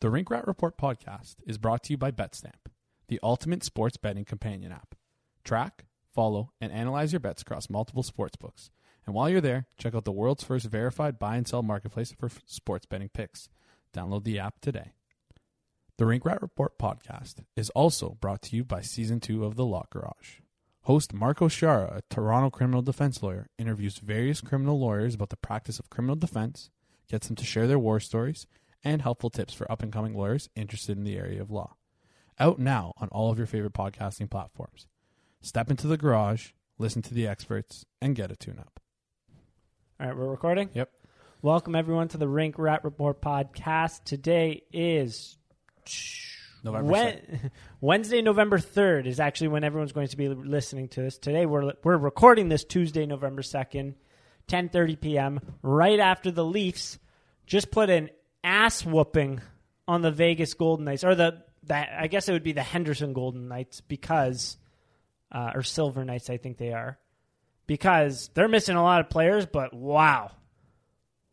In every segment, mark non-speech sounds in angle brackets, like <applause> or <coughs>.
The Rink Rat Report podcast is brought to you by BetStamp, the ultimate sports betting companion app. Track, follow, and analyze your bets across multiple sports books. And while you're there, check out the world's first verified buy and sell marketplace for sports betting picks. Download the app today. The Rink Rat Report podcast is also brought to you by Season 2 of The Law Garage. Host Marco Sciarra, a Toronto criminal defense lawyer, interviews various criminal lawyers about the practice of criminal defense, gets them to share their war stories, and helpful tips for up and coming lawyers interested in the area of law. Out now on all of your favorite podcasting platforms. Step into the garage, listen to the experts, and get a tune up. All right, we're recording. Yep. Welcome everyone to the Rink Rat Report podcast. Today is November Wen- <laughs> Wednesday, November third is actually when everyone's going to be listening to this. Today we're we're recording this Tuesday, November second, ten thirty p.m. Right after the Leafs just put an ass whooping on the Vegas Golden Knights, or the that I guess it would be the Henderson Golden Knights because uh, or Silver Knights, I think they are because they're missing a lot of players. But wow,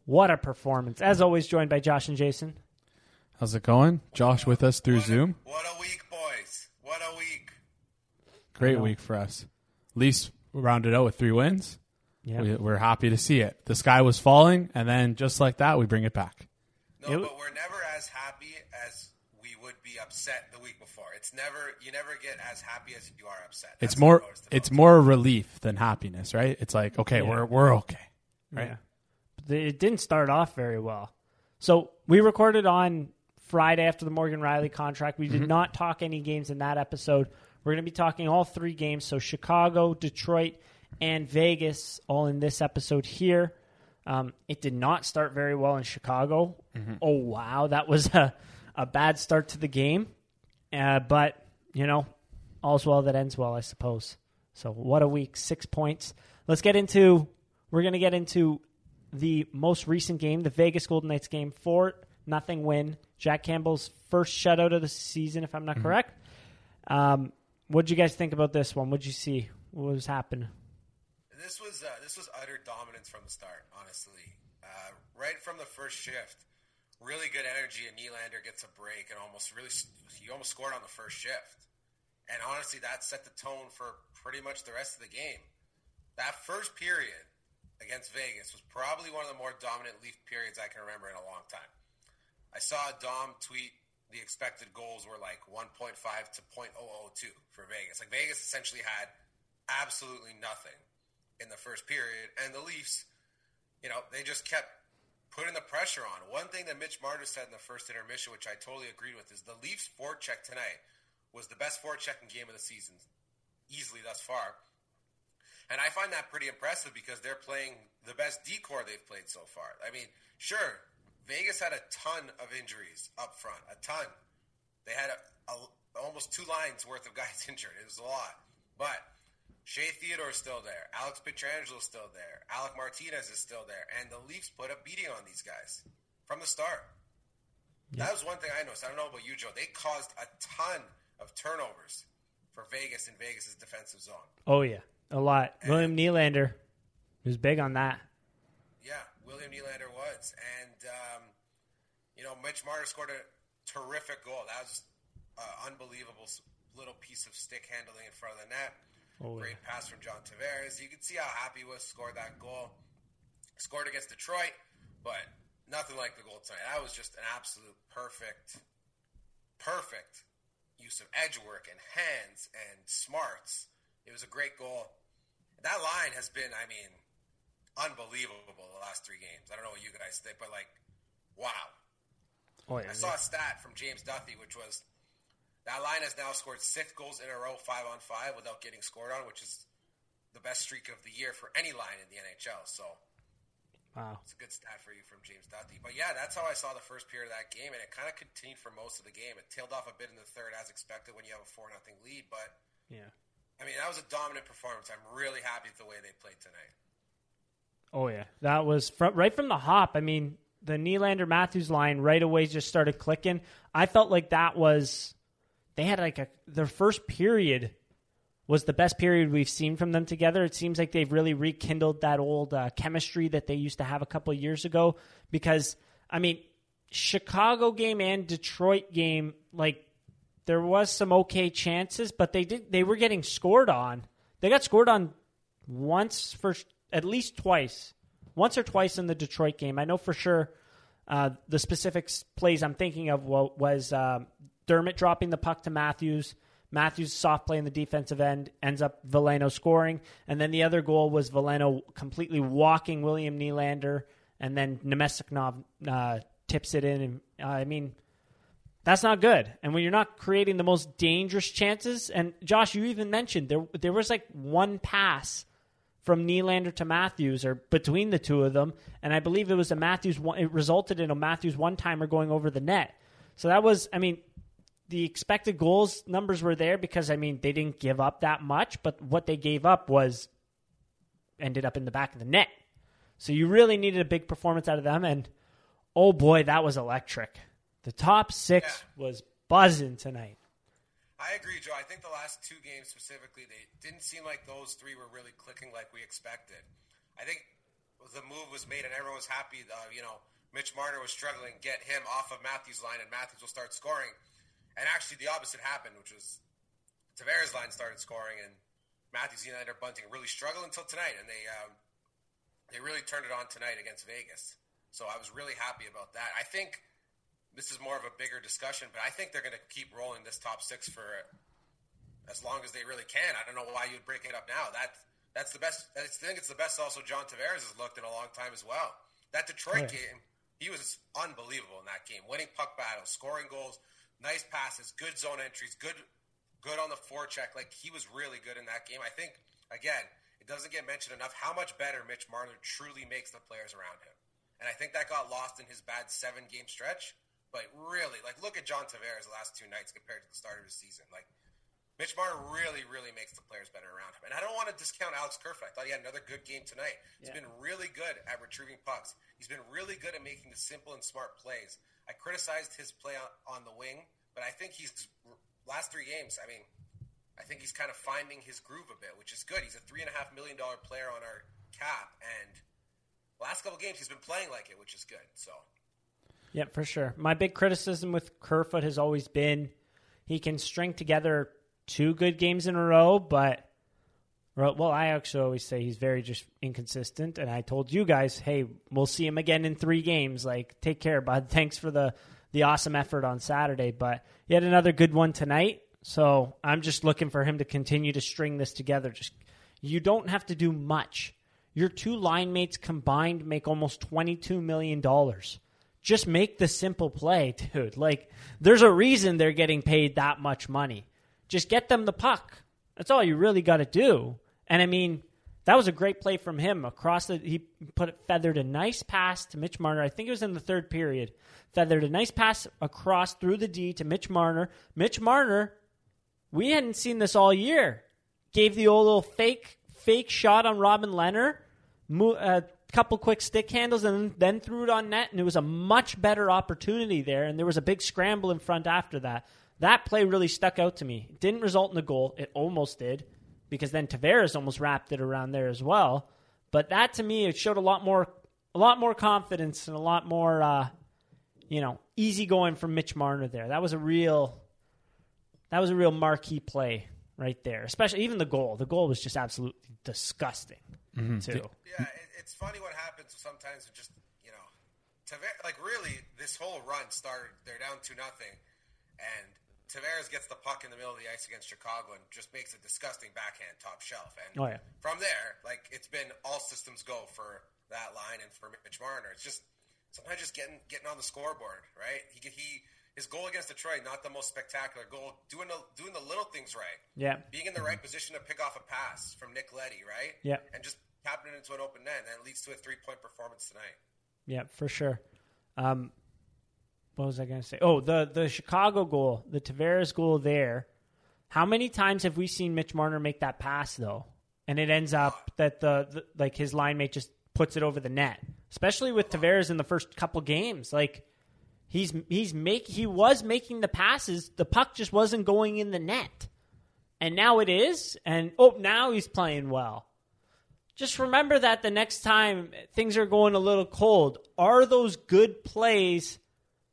what a performance! As always, joined by Josh and Jason. How's it going? Josh with us through What a- Zoom. What a week, boys. What a week. Great week for us. Leafs rounded out with three wins. Yeah. We, we're happy to see it. The sky was falling, and then just like that, we bring it back. No, It- but we're never as happy as we would be upset the week before. It's never you never get as happy as you are upset. It's more what I noticed the it's most. more relief than happiness, right? It's like okay, Yeah. we're we're okay, right? Yeah. But it didn't start off very well. So we recorded on Friday after the Morgan Rielly contract. We did not talk any games in that episode. We're going to be talking all three games. So Chicago, Detroit, and Vegas all in this episode here. Um, it did not start very well in Chicago. Oh, wow. That was a, a bad start to the game. Uh, but, you know, all's well that ends well, I suppose. So what a week. Six points. Let's get into, we're going to get into the most recent game, the Vegas Golden Knights game, four nothing win. Jack Campbell's first shutout of the season, if I'm not correct. Um, what did you guys think about this one? What did you see? What was happening? This was uh, this was utter dominance from the start. Honestly, uh, right from the first shift, really good energy, and Nylander gets a break and almost really he almost scored on the first shift. And honestly, that set the tone for pretty much the rest of the game. That first period against Vegas was probably one of the more dominant Leaf periods I can remember in a long time. I saw Dom tweet the expected goals were like 1.5 to 0.002 for Vegas. Like Vegas essentially had absolutely nothing in the first period, and the Leafs, you know, they just kept putting the pressure on. One thing that Mitch Marner said in the first intermission, which I totally agreed with, is the Leafs forecheck tonight was the best forechecking game of the season, easily thus far. And I find that pretty impressive because they're playing the best decor they've played so far. I mean, sure, Vegas had a ton of injuries up front, a ton. They had a, a, almost two lines worth of guys <laughs> injured. It was a lot. But Shea Theodore's still there. Alex Pietrangelo still there. Alec Martinez is still there. And the Leafs put a beating on these guys from the start. That was one thing I noticed. I don't know about you, Joe. They caused a ton of turnovers for Vegas in Vegas's defensive zone. Oh yeah, a lot. William Nylander was big on that. Yeah, William Nylander was, and um, you know Mitch Marner scored a terrific goal. That was an unbelievable little piece of stick handling in front of the net. Oh, Great pass from John Tavares. You can see how happy he was to score that goal. Scored against Detroit, but nothing like the goal tonight. That was just an absolute perfect, perfect use of edge work and hands and smarts. It was a great goal. That line has been, I mean, unbelievable the last three games. I don't know what you guys think, but like, wow. Oh yeah, I saw a stat from James Duthie, which was that line has now scored six goals in a row, five on five, without getting scored on, which is the best streak of the year for any line in the NHL. So wow. it's a good stat for you from James Duthie. But yeah, that's how I saw the first period of that game, and it kind of continued for most of the game. It tailed off a bit in the third, as expected, when you have a four nothing lead. But Yeah. I mean, that was a dominant performance. I'm really happy with the way they played tonight. Oh yeah, that was fr- right from the hop. I mean, the Nylander Matthews line right away just started clicking. I felt like that was they had like a their first period was the best period we've seen from them together. It seems like they've really rekindled that old uh, chemistry that they used to have a couple years ago. Because I mean, Chicago game and Detroit game, like there was some okay chances, but they did they were getting scored on. They got scored on once for at least twice, once or twice in the Detroit game. I know for sure. Uh, the specific plays I'm thinking of was um, Dermott dropping the puck to Matthews. Matthews soft play in the defensive end ends up Veleno scoring, and then the other goal was Veleno completely walking William Nylander, and then Namestnikov uh, tips it in. And uh, I mean, that's not good. And when you're not creating the most dangerous chances, and Josh, you even mentioned there there was like one pass from Nylander to Matthews or between the two of them, and I believe it was a Matthews one. It resulted in a Matthews one timer going over the net. So that was, I mean, the expected goals numbers were there because I mean they didn't give up that much, but what they gave up was ended up in the back of the net. So you really needed a big performance out of them, and oh boy, that was electric. The top six yeah. was buzzing tonight. I agree, Joe. I think the last two games specifically, they didn't seem like those three were really clicking like we expected. I think the move was made and everyone was happy. Uh, you know, Mitch Marner was struggling, get him off of Matthews' line, and Matthews will start scoring. And actually, the opposite happened, which was Tavares' line started scoring, and Matthews Nylander Bunting really struggled until tonight, and they um, they really turned it on tonight against Vegas. So I was really happy about that. I think this is more of a bigger discussion, but I think they're going to keep rolling this top six for as long as they really can. I don't know why you'd break it up now. That that's the best. I think it's the best. Also, John Tavares has looked in a long time as well. That Detroit yeah. game, he was unbelievable in that game, winning puck battles, scoring goals, nice passes, good zone entries, good good on the forecheck. Like he was really good in that game. I think again, it doesn't get mentioned enough how much better Mitch Marner truly makes the players around him. And I think that got lost in his bad seven game stretch. But really, like, look at John Tavares the last two nights compared to the start of the season. Like, Mitch Marner really, really makes the players better around him. And I don't want to discount Alex Kerfoot. I thought he had another good game tonight. He's yeah. been really good at retrieving pucks. He's been really good at making the simple and smart plays. I criticized his play on, on the wing, but I think he's last three games. I mean, I think he's kind of finding his groove a bit, which is good. He's a three and a half million dollar player on our cap, and last couple games he's been playing like it, which is good. So yeah, for sure. My big criticism with Kerfoot has always been he can string together two good games in a row, but well, I actually always say he's very just inconsistent. And I told you guys, hey, we'll see him again in three games. Like, take care, bud. <laughs> Thanks for the the awesome effort on Saturday, but had another good one tonight. So I'm just looking for him to continue to string this together. Just you don't have to do much. Your two line mates combined make almost twenty two million dollars just make the simple play, <laughs> dude. Like, there's a reason they're getting paid that much money. Just get them the puck. That's all you really got to do. And I mean, that was a great play from him across the. He put it, feathered a nice pass to Mitch Marner. I think it was in the third period. Feathered a nice pass across through the D to Mitch Marner. Mitch Marner, we hadn't seen this all year. Gave the old little fake fake shot on Robin Lehner. Uh, a couple quick stick handles and then threw it on net, and it was a much better opportunity there. And there was a big scramble in front after that. That play really stuck out to me. It didn't result in a goal. It almost did, because then Tavares almost wrapped it around there as well. But that to me, it showed a lot more, a lot more confidence and a lot more, uh, you know, easy going from Mitch Marner there. That was a real, that was a real marquee play right there. Especially even the goal. The goal was just absolutely disgusting mm-hmm. too. Yeah it's funny what happens sometimes. Just you know, Tavares, like really, this whole run started. They're down to nothing, and Tavares gets the puck in the middle of the ice against Chicago and just makes a disgusting backhand top shelf. And oh, yeah. from there, like it's been all systems go for that line and for Mitch Marner. It's just sometimes just getting getting on the scoreboard, right? He he his goal against Detroit, not the most spectacular goal, doing the doing the little things right. Yeah. Being in the right position to pick off a pass from Nick Leddy, right? Yeah. And just tapping it into an open net, and that leads to a three point performance tonight. Yeah, for sure. Um, what was I going to say? Oh, the the Chicago goal, the Tavares goal there. How many times have we seen Mitch Marner make that pass though, and it ends up that the, the like his line mate just puts it over the net, especially with Tavares in the first couple games. Like he's he's make he was making the passes, the puck just wasn't going in the net, and now it is, and oh now he's playing well just remember that the next time things are going a little cold, are those good plays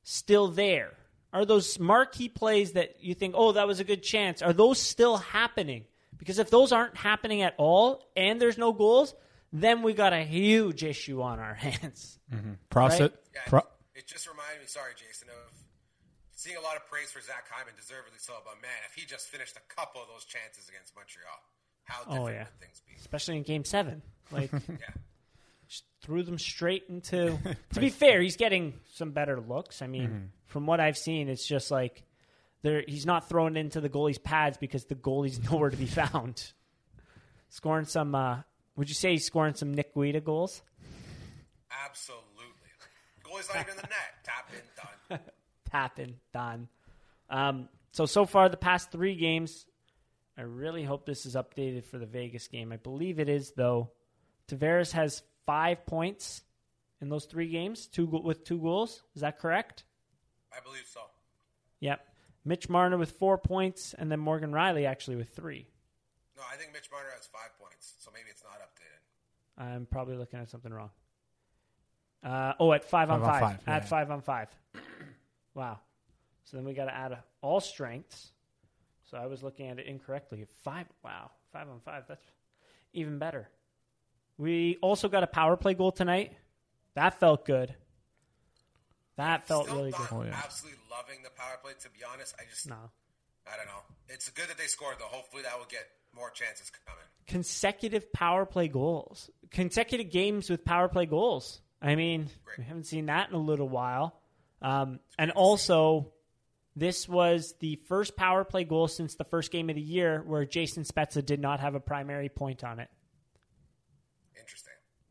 still there? Are those marquee plays that you think, oh, that was a good chance, are those still happening? Because if those aren't happening at all and there's no goals, then we got a huge issue on our <laughs> hands. Mm-hmm. Process. Right? Yeah, Pro- it just reminded me, sorry, Jason, of seeing a lot of praise for Zach Hyman, deservedly so. But man, if he just finished a couple of those chances against Montreal, how oh, different Oh, yeah. would things be? Especially in game seven. Like <laughs> Yeah. Just threw them straight into <laughs> to be fair, he's getting some better looks. I mean, from what I've seen, it's just like there he's not thrown into the goalie's pads because the goalie's <laughs> nowhere to be found. Scoring some uh would you say he's scoring some Nick Guida goals? Absolutely. Goalie's not even in the net. <laughs> Tap in, done. Tapping, done. Um, so so far the past three games, I really hope this is updated for the Vegas game. I believe it is though. Tavares has five points in those three games, two go- with two goals. Is that correct? I believe so. Yep. Mitch Marner with four points, and then Morgan Rielly actually with three. No, I think Mitch Marner has five points, so maybe it's not updated. I'm probably looking at something wrong. Uh, oh, at five, on Five on five. five, At yeah. five on five. <coughs> wow. So then we got to add a, all strengths. So I was looking at it incorrectly. Five. Wow. Five on five. That's even better. We also got a power play goal tonight. That felt good. That felt Still really not good. Oh, yeah. absolutely loving the power play, to be honest. I just, No. I don't know. It's good that they scored, though. Hopefully that will get more chances coming. consecutive power play goals, consecutive games with power play goals. I mean, Great. we haven't seen that in a little while. Um, and also, this was the first power play goal since the first game of the year where Jason Spezza did not have a primary point on it.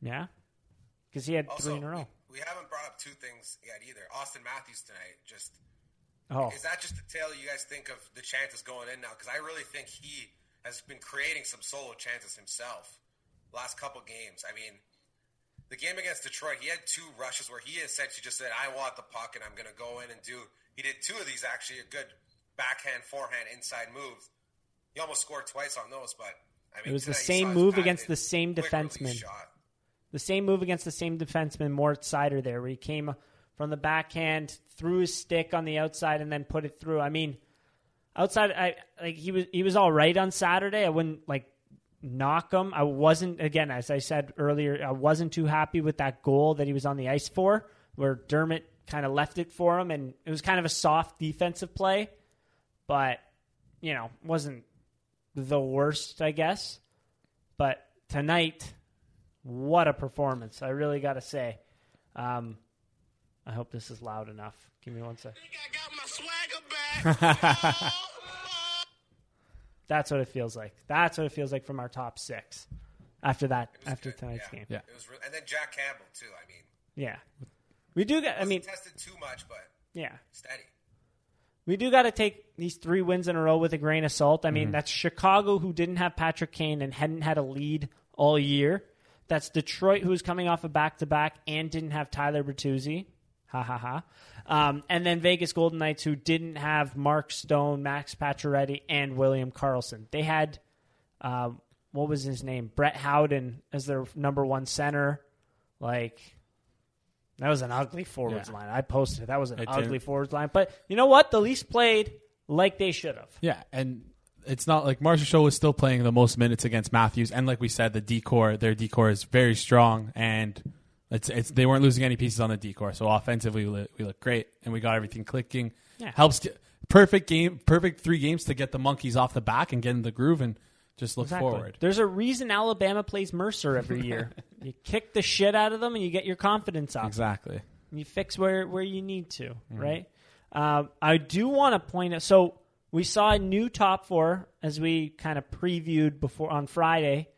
Yeah, because he had Also, three in a row. We, we haven't brought up two things yet either. Auston Matthews tonight, just Oh, is that just a tale you guys think of the chances going in now? Because I really think he has been creating some solo chances himself last couple games. I mean, the game against Detroit, he had two rushes where he essentially just said, "I want the puck and I'm going to go in and do." He did two of these actually, a good backhand, forehand, inside move. He almost scored twice on those, but I mean, It was the same move against the same defenseman. shot. The same move against the same defenseman, Moritz Seider there, where he came from the backhand, threw his stick on the outside, and then put it through. I mean, outside, I like he was he was all right on Saturday. I wouldn't like knock him. I wasn't again, as I said earlier, I wasn't too happy with that goal that he was on the ice for, where Dermott kind of left it for him, and it was kind of a soft defensive play, but you know, wasn't the worst, I guess. But tonight, what a performance! I really got to say. Um, I hope this is loud enough. Give me one sec. think I got my swagger back. <laughs> That's what it feels like. That's what it feels like from our top six after that after good, tonight's yeah. game. Yeah. It was, re- and then Jack Campbell too. I mean, Yeah, we do. Get, I mean, tested too much, but yeah, steady. we do got to take these three wins in a row with a grain of salt. I mean, that's Chicago who didn't have Patrick Kane and hadn't had a lead all year. That's Detroit who is coming off a back to back and didn't have Tyler Bertuzzi. Ha ha ha. Um, and then Vegas Golden Knights who didn't have Mark Stone, Max Pacioretty, and William Karlsson. They had uh, what was his name? Brett Howden as their number one center. Like that was an ugly forwards Yeah. line. I posted it. That was an It ugly didn't- forwards line. But you know what? The Leafs played like they should have. Yeah, and it's not like Marchessault was still playing the most minutes against Matthews, and like we said, the decor, their decor is very strong, and it's it's they weren't losing any pieces on the decor. So offensively, we look, we look great, and we got everything clicking. Yeah. Helps get, perfect game, perfect three games to get the monkeys off the back and get in the groove and just look Exactly. forward. There's a reason Alabama plays Mercer every year. <laughs> you kick the shit out of them and you get your confidence up. Exactly. You fix where where you need to, right? Um, I do want to point out. So we saw a new top four as we kind of previewed before on Friday,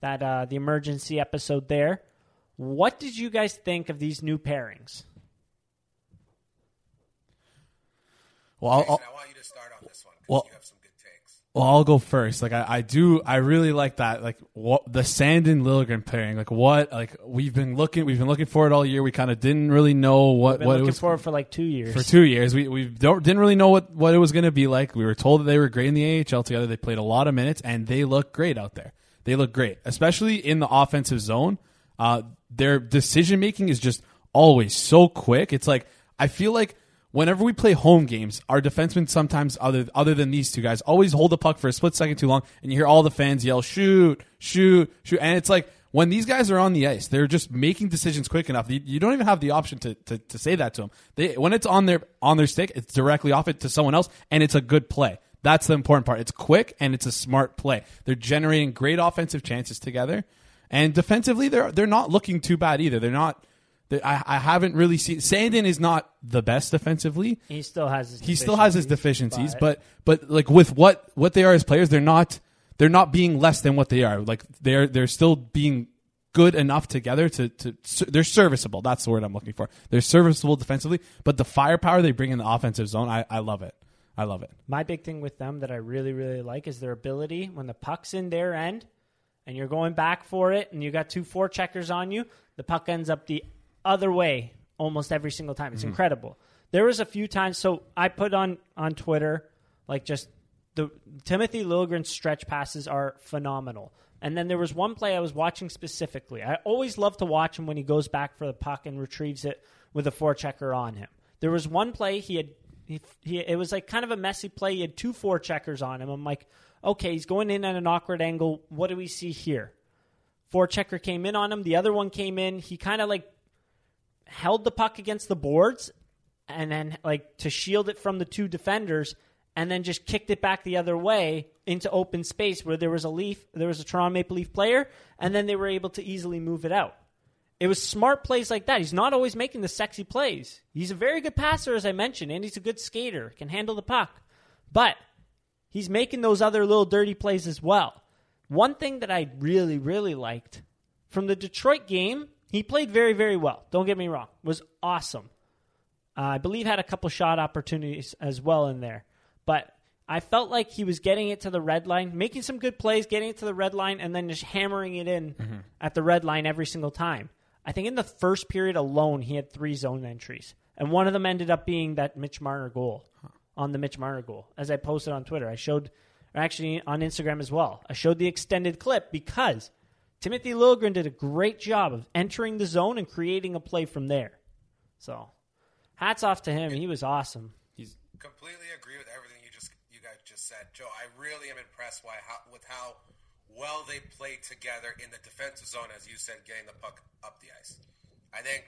that uh, the emergency episode there. What did you guys think of these new pairings? Well, I'll, Jason, I'll, I want you to start on this one because Well- you have some good takes. Well, I'll go first. Like I, I do, I really like that. Like what the Sandin Liljegren pairing. Like what? Like we've been looking, we've been looking for it all year. We kind of didn't really know what Been what it looking was for for like two years. for two years. We we don't didn't really know what what it was going to be like. We were told that they were great in the AHL together. They played a lot of minutes and they look great out there. They look great, especially in the offensive zone. Uh, their decision making is just always so quick. It's like I feel like whenever we play home games, our defensemen sometimes other other than these two guys always hold the puck for a split second too long, and you hear all the fans yell shoot, shoot, shoot, and it's like when these guys are on the ice, they're just making decisions quick enough. You, you don't even have the option to, to, to say that to them. They when it's on their on their stick, it's directly off it to someone else, and it's a good play. That's the important part. It's quick and it's a smart play. They're generating great offensive chances together, and defensively, they're they're not looking too bad either. They're not. I, I haven't really seen Sandin is not the best defensively. He still has his He still has his deficiencies, deficiencies, but but like with what what they are as players, they're not they're not being less than what they are. Like they're they're still being good enough together to to they're serviceable. That's the word I'm looking for. They're serviceable defensively, but the firepower they bring in the offensive zone, I, I love it. I love it. My big thing with them that I really, really like is their ability when the puck's in their end and you're going back for it and you got two forecheckers on you, the puck ends up the other way almost every single time. It's mm-hmm. incredible. There was a few times so I put on on Twitter like just the Timothy Liljegren's stretch passes are phenomenal. And then there was one play I was watching specifically. I always love to watch him when he goes back for the puck and retrieves it with a forechecker on him. There was one play he had he, he it was like kind of a messy play. He had two forecheckers on him. I'm like, okay, he's going in at an awkward angle. What do we see here? Forechecker came in on him. The other one came in. He kind of like held the puck against the boards and then like to shield it from the two defenders and then just kicked it back the other way into open space where there was a leaf there was a Toronto Maple Leaf player and then they were able to easily move it out. It was smart plays like that. He's not always making the sexy plays. He's a very good passer as I mentioned and he's a good skater, can handle the puck. But he's making those other little dirty plays as well. One thing that I really really liked from the Detroit game, he played very very well. Don't get me wrong. Was awesome. Uh, I believe had a couple shot opportunities as well in there. But I felt like he was getting it to the red line, making some good plays, getting it to the red line, and then just hammering it in at the red line every single time. I think in the first period alone, he had three zone entries. And one of them ended up being that Mitch Marner goal on the Mitch Marner goal. As I posted on Twitter, I showed, or actually on Instagram as well, I showed the extended clip because Timothy Liljegren did a great job of entering the zone and creating a play from there. So, hats off to him. He was awesome. He's completely agree with everything you just you guys just said, Joe. I really am impressed how, with how well they played together in the defensive zone, as you said, getting the puck up the ice. I think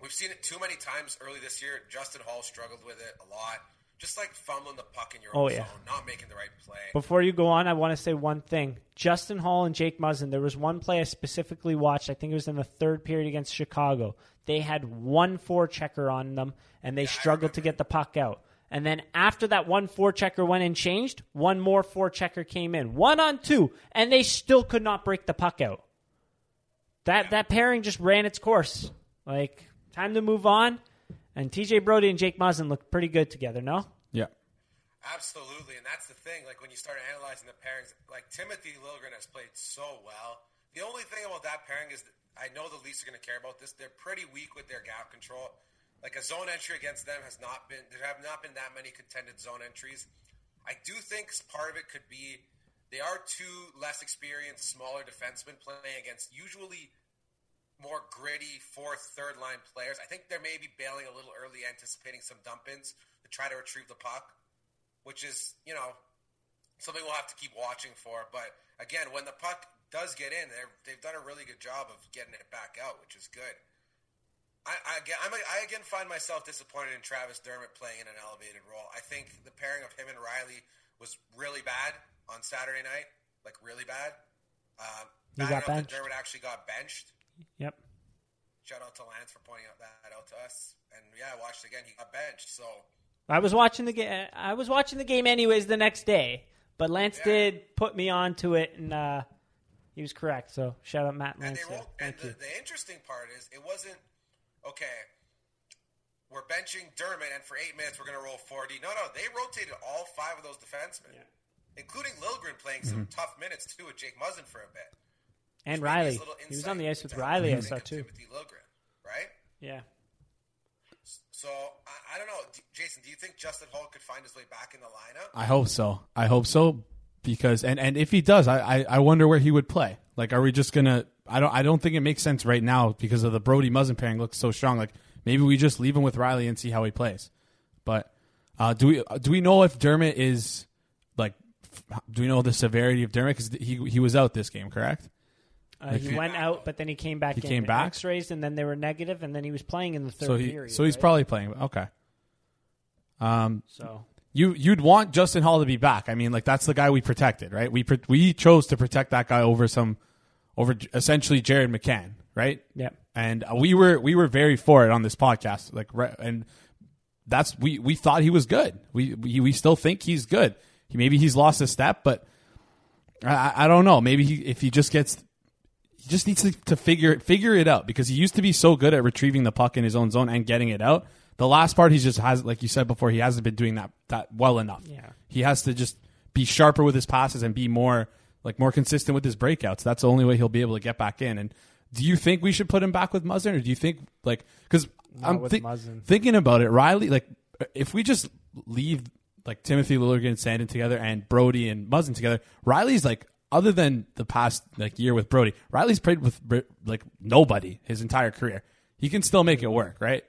we've seen it too many times early this year. Justin Holl struggled with it a lot, just like fumbling the puck in your Oh, own yeah. zone, not making the right play. Before you go on, I want to say one thing. Justin Holl and Jake Muzzin, there was one play I specifically watched. I think it was in the third period against Chicago. They had one forechecker on them, and they struggled to get the puck out. And then after that one forechecker went and changed, one more forechecker came in. One on two, and they still could not break the puck out. That that pairing just ran its course. Like, time to move on. And TJ Brodie and Jake Muzzin look pretty good together, no? Yeah. Absolutely, and that's the thing. Like when you start analyzing the pairings, like Timothy Liljegren has played so well. The only thing about that pairing is that I know the Leafs are going to care about this. They're pretty weak with their gap control. Like a zone entry against them has not been. There have not been that many contended zone entries. I do think part of it could be they are two less experienced, smaller defensemen playing against usually more gritty fourth, third line players. I think they're maybe bailing a little early, anticipating some dump ins to try to retrieve the puck, which is, you know, something we'll have to keep watching for. But again, when the puck does get in, they've done a really good job of getting it back out, which is good. I, I, again, I find myself disappointed in Travis Dermott playing in an elevated role. I think the pairing of him and Rielly was really bad on Saturday night, like really bad. Um, He got bad enough that benched. Dermott actually got benched. Yep. Shout out to Lance for pointing out that out to us. And yeah, I watched again. He got benched. So I was watching the game. I was watching the game anyways the next day, but Lance Yeah. did put me onto it, and uh, he was correct. So shout out Matt and Lance. they there. rolled, and Thank you. the, the interesting part is it wasn't okay. We're benching Dermott, and for eight minutes we're going to roll forty. No, no, they rotated all five of those defensemen, including Liljegren playing some Mm-hmm. tough minutes too with Jake Muzzin for a bit. And Rielly. He was on the ice with Rielly. I saw too. Timothy Liljegren, right? Yeah. So I, I don't know, D- Jason. Do you think Justin Holl could find his way back in the lineup? I hope so. I hope so because and, and if he does, I, I, I wonder where he would play. Like, are we just gonna? I don't I don't think it makes sense right now because of the Brodie Muzzin pairing looks so strong. Like maybe we just leave him with Rielly and see how he plays. But uh, do we do we know if Dermott is like? f- Do we know the severity of Dermott? Because he he was out this game, correct? Uh, he went out, but then he came back. He in. came back? X-rays, and then they were negative, and then he was playing in the third so he period. so he's right? probably playing. Okay. Um, so. you you'd want Justin Holl to be back. I mean, like that's the guy we protected, right? We we chose to protect that guy over some over essentially Jared McCann, right? Yeah. And uh, we were we were very for it on this podcast, like right, and that's we we thought he was good. We we, we still think he's good. He, maybe he's lost a step, but I, I- don't know. Maybe he, if he just gets just needs to, to figure figure it out because he used to be so good at retrieving the puck in his own zone and getting it out. The last part he just has, like you said before, he hasn't been doing that that well enough. Yeah. he has to just be sharper with his passes and be more like more consistent with his breakouts. That's the only way he'll be able to get back in. And do you think we should put him back with Muzzin, or do you think like because I'm with thi- thinking about it, Rielly, like if we just leave like Timothy Liljegren and Sandin together and Brodie and Muzzin together, Rielly's like other than the past like year with Brodie, Rielly's played with like nobody his entire career. He can still make it work, right?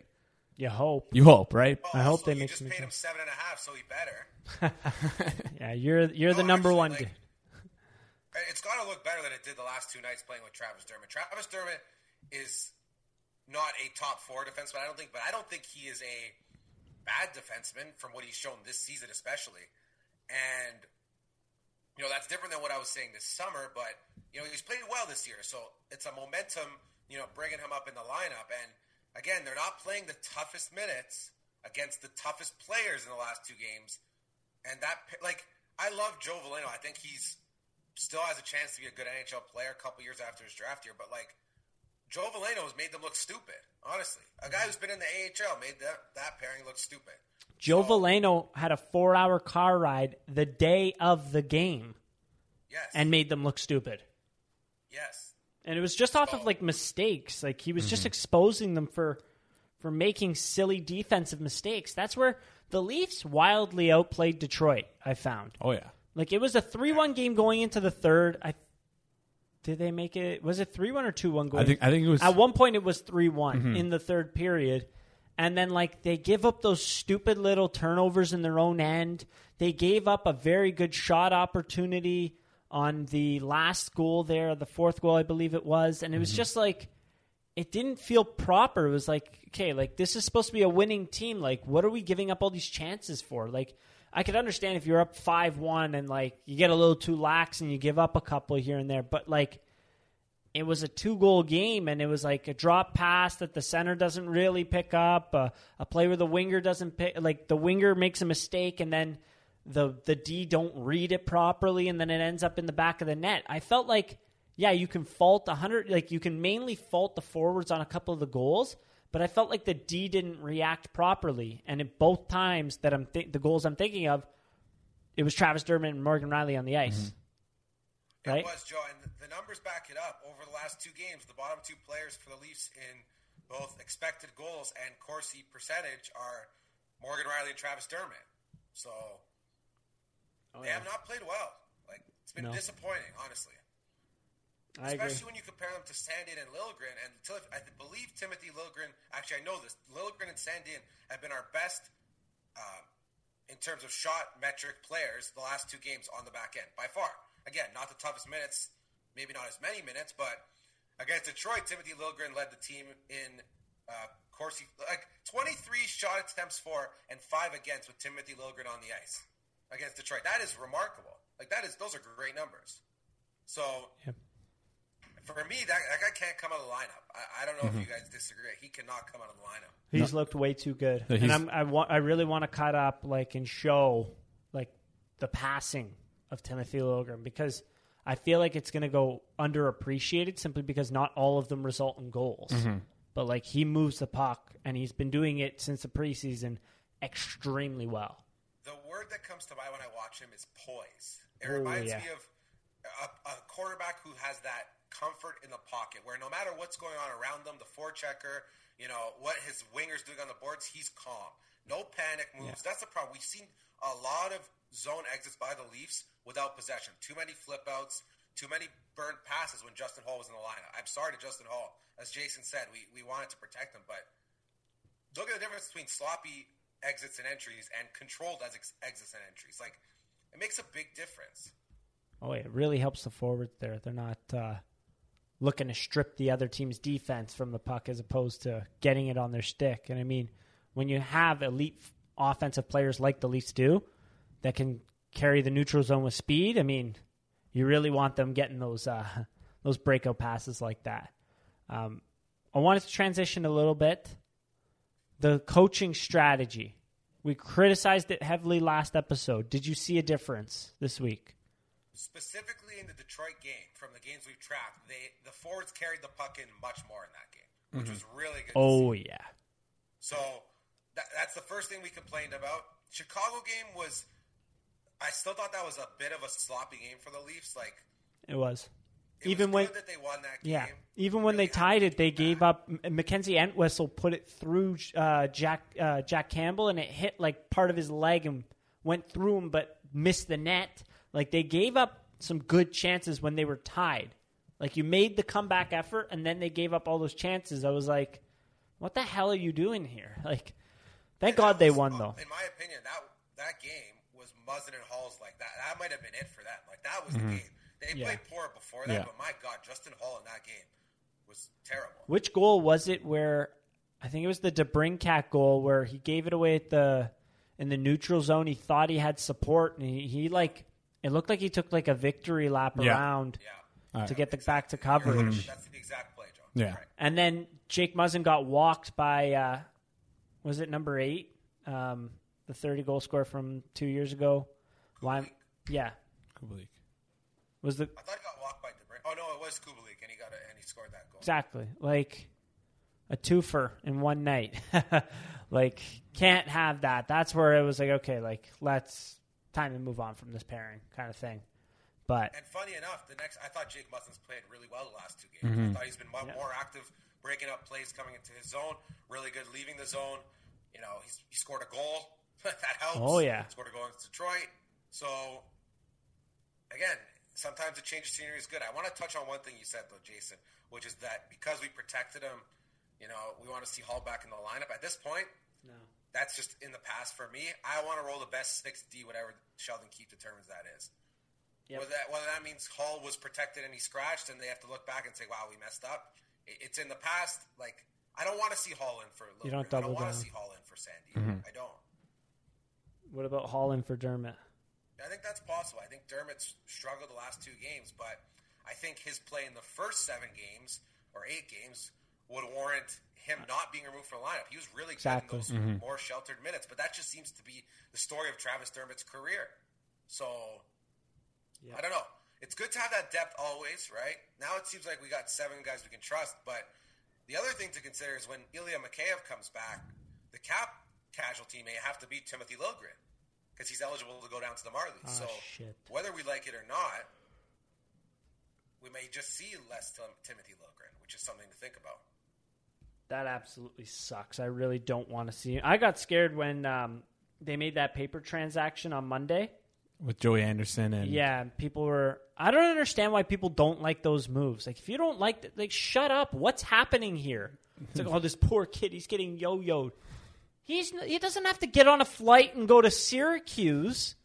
You hope. You hope, right? Well, I oh, hope they make just some paid him seven and a half, so he better. <laughs> Yeah, you're you're oh, the number actually, one. like- d- It's got to look better than it did the last two nights playing with Travis Dermott. Travis Dermott is not a top four defenseman, I don't think, but I don't think he is a bad defenseman from what he's shown this season, especially. And you know that's different than what I was saying this summer, but you know he's played well this year, so it's a momentum. You know, bringing him up in the lineup, and again, they're not playing the toughest minutes against the toughest players in the last two games, and that like I love Joe Veleno. I think he's still has a chance to be a good NHL player a couple years after his draft year, but like Joe Veleno has made them look stupid. Honestly, a guy who's been in the AHL made that that pairing look stupid. Joe So, Veleno had a four-hour car ride the day of the game yes, and made them look stupid. yes, And it was just off of like mistakes. Like he was just mm-hmm. exposing them for for making silly defensive mistakes. That's where the Leafs wildly outplayed Detroit. I found. Oh yeah. Like it was a three-one game going into the third. I did they make it? Was it three-one or two-one going? I think I think it was At one point, it was 3 one mm-hmm. in the third period. And then, like, they give up those stupid little turnovers in their own end. They gave up a very good shot opportunity on the last goal there, the fourth goal, I believe it was. And it was mm-hmm. just like, it didn't feel proper. It was like, okay, like, this is supposed to be a winning team. Like, what are we giving up all these chances for? Like, I could understand if you're up 5 1 and, like, you get a little too lax and you give up a couple here and there. But, like, it was a two goal game and it was like a drop pass that the center doesn't really pick up a, a play where the winger doesn't pick like the winger makes a mistake and then the the D don't read it properly and then it ends up in the back of the net. I felt like yeah, you can fault a hundred like you can mainly fault the forwards on a couple of the goals, but I felt like the D didn't react properly and at both times that I'm th- the goals I'm thinking of it was Travis Dermott and Morgan Rielly on the ice. Mm-hmm. Right? It was Joe, and the- the numbers back it up. Over the last two games, the bottom two players for the Leafs in both expected goals and Corsi percentage are Morgan Rielly and Travis Dermott. So oh, they have not played well. Like it's been No. disappointing, honestly. I agree. Especially when you compare them to Sandin and Liljegren. And I believe Timothy Liljegren, actually, I know this. Liljegren and Sandin have been our best uh, in terms of shot metric players the last two games on the back end, by far. Again, not the toughest minutes, maybe not as many minutes, but against Detroit, Timothy Liljegren led the team in uh, Corsi, like 23 shot attempts for and five against with Timothy Liljegren on the ice against Detroit. That is remarkable. Like that is, those are great numbers. So Yep. For me, that, that guy can't come out of the lineup. I, I don't know Mm-hmm. if you guys disagree. He cannot come out of the lineup. He's looked way too good, Yeah, and I'm, I want. I really want to cut up like and show like the passing of Timothy Liljegren because I feel like it's going to go underappreciated simply because not all of them result in goals. Mm-hmm. But like he moves the puck, and he's been doing it since the preseason extremely well. The word that comes to mind when I watch him is poise. It reminds yeah. me of a, a quarterback who has that comfort in the pocket, where no matter what's going on around them, the forechecker, you know what his wingers doing on the boards, he's calm. No panic moves. That's the problem. We've seen a lot of zone exits by the Leafs without possession. Too many flip outs. Too many burnt passes when Justin Holl was in the lineup. I'm sorry to Justin Holl. As Jason said, we, we wanted to protect him, but look at the difference between sloppy exits and entries and controlled ex- exits and entries. Like, it makes a big difference. Oh, yeah, it really helps the forwards there. They're not uh, looking to strip the other team's defense from the puck as opposed to getting it on their stick. And I mean, when you have elite offensive players like the Leafs do that can carry the neutral zone with speed, I mean, you really want them getting those uh, <laughs> those breakout passes like that. Um, I wanted to transition a little bit. The coaching strategy. We criticized it heavily last episode. Did you see a difference this week? Specifically in the Detroit game, from the games we've tracked, they the forwards carried the puck in much more in that game, which was really good. Oh yeah. So that, that's the first thing we complained about. Chicago game was, I still thought that was a bit of a sloppy game for the Leafs. Like It was. it Even was when good that they won that game. yeah, even when they tied it, they gave up. Mackenzie Entwistle put it through uh, Jack uh, Jack Campbell, and it hit like part of his leg and went through him, but missed the net. Like they gave up some good chances when they were tied. Like you made the comeback effort, and then they gave up all those chances. I was like, "What the hell are you doing here?" <laughs> Like, thank And God that they won though. In my opinion, that that game was Muzzin and Holl's like that. That might have been it for them. Like that was Mm-hmm. the game. They Yeah. played poor before that, Yeah. but my God, Justin Holl in that game was terrible. Which goal was it where I think it was the DeBrincat goal where he gave it away at the in the neutral zone. He thought he had support and he, he like it looked like he took like a victory lap Yeah. around Yeah, to get the back to You're- coverage. That's the exact play, Joe. Yeah. Right. And then Jake Muzzin got walked by uh was it number eight? Um the thirty goal scorer from two years ago. Why yeah. Kubalik. Was the I thought he got walked by DeBrin. Oh no, it was Kubalik, and he got a, and he scored that goal. Exactly. Like a twofer in one night. <laughs> like can't have that. That's where it was like, okay, like let's time to move on from this pairing kind of thing. But And funny enough, the next I thought Jake Muzzin's played really well the last two games. Mm-hmm. I thought he's been mo- Yeah. more active, breaking up plays, coming into his zone. Really good leaving the zone. You know, he's, he scored a goal. <laughs> that helps. Oh, yeah. scored a goal against Detroit. So again, sometimes a change of scenery is good. I want to touch on one thing you said though, Jason, which is that because we protected him, you know, we want to see Holl back in the lineup. At this point, no. That's just in the past for me. I want to roll the best six D, whatever Sheldon Keefe determines that is. Yep. Whether, that, whether that means Holl was protected and he scratched, and they have to look back and say, "Wow, we messed up." It, it's in the past. Like I don't want to see Holl in for. You don't Liljegren. I don't want to see Holl in for Sandy. Mm-hmm. I don't. What about Holland for Dermott? I think that's possible. I think Dermott's struggled the last two games, but I think his play in the first seven games or eight games would warrant him not being removed from the lineup. He was really Exactly. good in those more sheltered minutes, but that just seems to be the story of Travis Dermott's career. So I don't know. It's good to have that depth always, right? Now it seems like we got seven guys we can trust, but the other thing to consider is when Ilya Mikheyev comes back, the cap casualty may have to be Timothy Liljegren because he's eligible to go down to the Marlies. Ah, so shit. whether we like it or not, we may just see less Tim- Timothy Liljegren, which is something to think about. That absolutely sucks. I really don't want to see it. I got scared when um, they made that paper transaction on Monday. With Joey Anderson and Yeah, people were. I don't understand why people don't like those moves. Like, if you don't like, th- like, shut up. What's happening here? It's like, oh, this poor kid, he's getting yo-yoed. He's he doesn't have to get on a flight and go to Syracuse.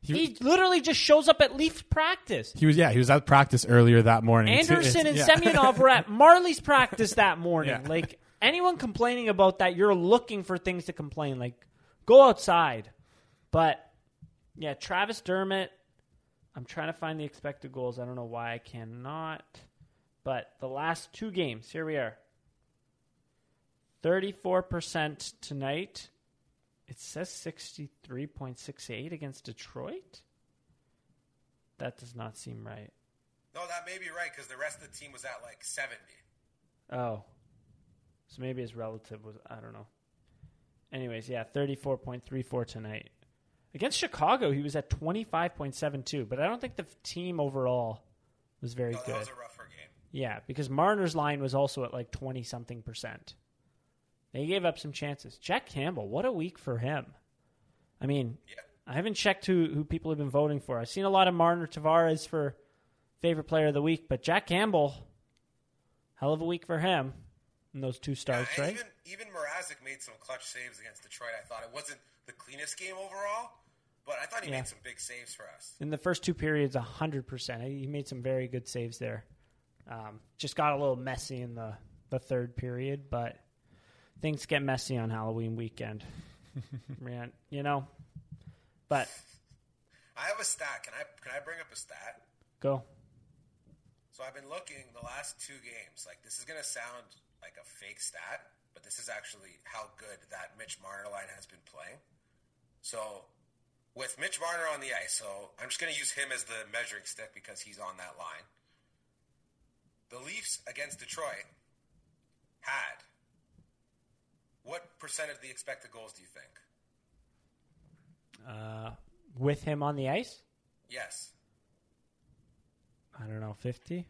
He, literally just shows up at Leaf practice. he was yeah he was at practice earlier that morning. It's- Anderson and it's- yeah. Semyonov were at <laughs> Marlies practice that morning. Yeah. Like anyone complaining about that, you're looking for things to complain. Like go outside. But yeah, Travis Dermott. I'm trying to find the expected goals. I don't know why I cannot. But the last two games, here we are. 34% tonight. It says 63.68 against Detroit. That does not seem right. No, that may be right because the rest of the team was at like 70. Oh. So maybe his relative was I don't know. Anyways, yeah, thirty four point three four tonight. Against Chicago, he was at twenty five point seven two, but I don't think the team overall was very No, that good. was a rougher game. Yeah, because Marner's line was also at like twenty something percent. They gave up some chances. Jack Campbell, what a week for him. I mean, Yeah. I haven't checked who, who people have been voting for. I've seen a lot of Marner Tavares for favorite player of the week, but Jack Campbell, hell of a week for him in those two starts, Yeah, right? Even even Mrazek made some clutch saves against Detroit. I thought it wasn't the cleanest game overall, but I thought he Yeah. made some big saves for us. In the first two periods, hundred percent. He made some very good saves there. Um, just got a little messy in the the third period, but things get messy on Halloween weekend. <laughs> Man, you know. But I have a stat. Can I can I bring up a stat? go. So I've been looking the last two games. Like this is gonna sound like a fake stat, but this is actually how good that Mitch Marner line has been playing. So with Mitch Marner on the ice, so I'm just gonna use him as the measuring stick because he's on that line. The Leafs against Detroit had what percent of the expected goals do you think? Uh, with him on the ice, Yes. I don't know, fifty.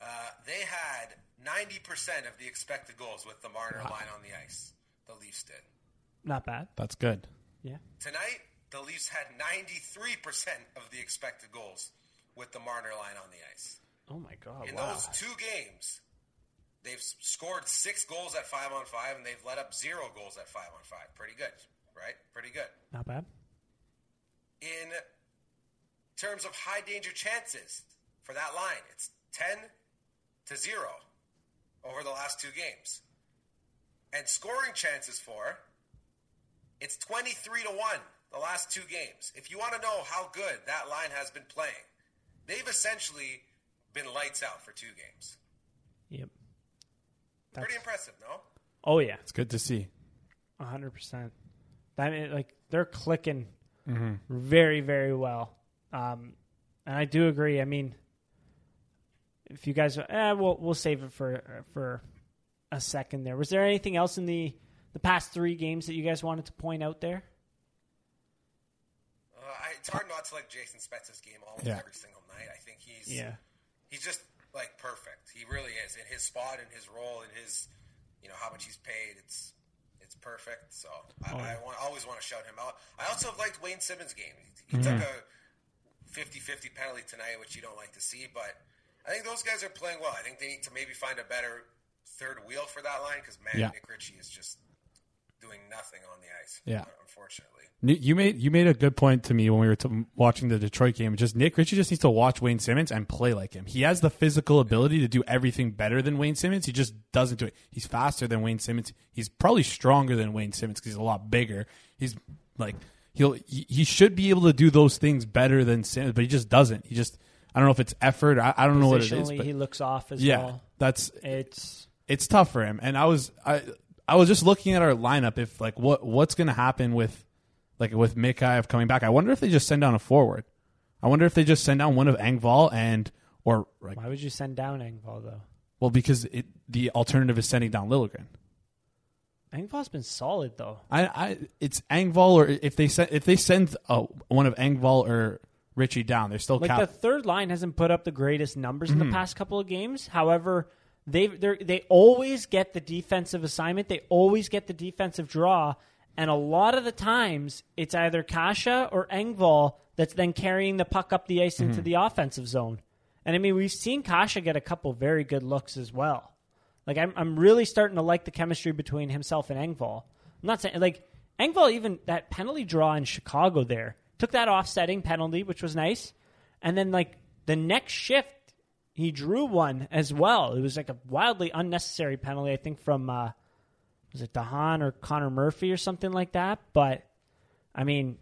Uh, they had 90% of the expected goals with the Marner line on the ice. The Leafs did. Not bad. That's good. Yeah. Tonight, the Leafs had 93% of the expected goals with the Marner line on the ice. Oh my god! In wow. those two games, they've scored six goals at five on five, and they've let up zero goals at five on five. Pretty good, right? Pretty good. Not bad. In terms of high danger chances for that line, it's 10 to 0 over the last two games. And scoring chances for, it's 23 to 1 the last two games. If you want to know how good that line has been playing, they've essentially been lights out for two games. Yep. Pretty impressive, no? Oh yeah, It's good to see. hundred percent. That mean, like they're clicking very very well. Um, and I do agree. I mean, if you guys, eh, we'll we'll save it for for a second. There was there anything else in the the past three games that you guys wanted to point out there? Uh, I, it's hard not to like Jason Spezza's game almost Yeah. every single night. I think he's he's just like perfect. He really is in his spot, in his role, in his you know how much he's paid. It's it's perfect. So I, I want, always want to shout him out. I also have liked Wayne Simmonds' game. He, he took a 50-50 penalty tonight, which you don't like to see, but I think those guys are playing well. I think they need to maybe find a better third wheel for that line because man, Yeah. Nick Ritchie is just doing nothing on the ice. Yeah. unfortunately. You made you made a good point to me when we were t- watching the Detroit game. Just Nick Ritchie just needs to watch Wayne Simmonds and play like him. He has the physical ability to do everything better than Wayne Simmonds. He just doesn't do it. He's faster than Wayne Simmonds. He's probably stronger than Wayne Simmonds because he's a lot bigger. He's like he'll he, he should be able to do those things better than Simmonds, but he just doesn't. He just I don't know if it's effort. I, I don't know what it is. But he looks off as yeah, well. that's It's it's tough for him. And I was I I was just looking at our lineup if like what what's going to happen with like with Mikheyev coming back. I wonder if they just send down a forward. I wonder if they just send down one of Engvall and or like why would you send down Engvall though? well because it the alternative is sending down Liljegren. Engvall's been solid though. I, I it's Engvall or if they send if they send uh, one of Engvall or Ritchie down, they're still Like the third line hasn't put up the greatest numbers in the hmm. past couple of games. However, they they they always get the defensive assignment. They always get the defensive draw, and a lot of the times it's either Kase or Engvall that's then carrying the puck up the ice into hmm. the offensive zone. And I mean, we've seen Kase get a couple very good looks as well. Like I'm, I'm really starting to like the chemistry between himself and Engvall. I'm not saying like Engvall even that penalty draw in Chicago there took that offsetting penalty, which was nice, and then like the next shift he drew one as well. It was like a wildly unnecessary penalty, I think from uh, was it Dahan or Connor Murphy or something like that. But I mean,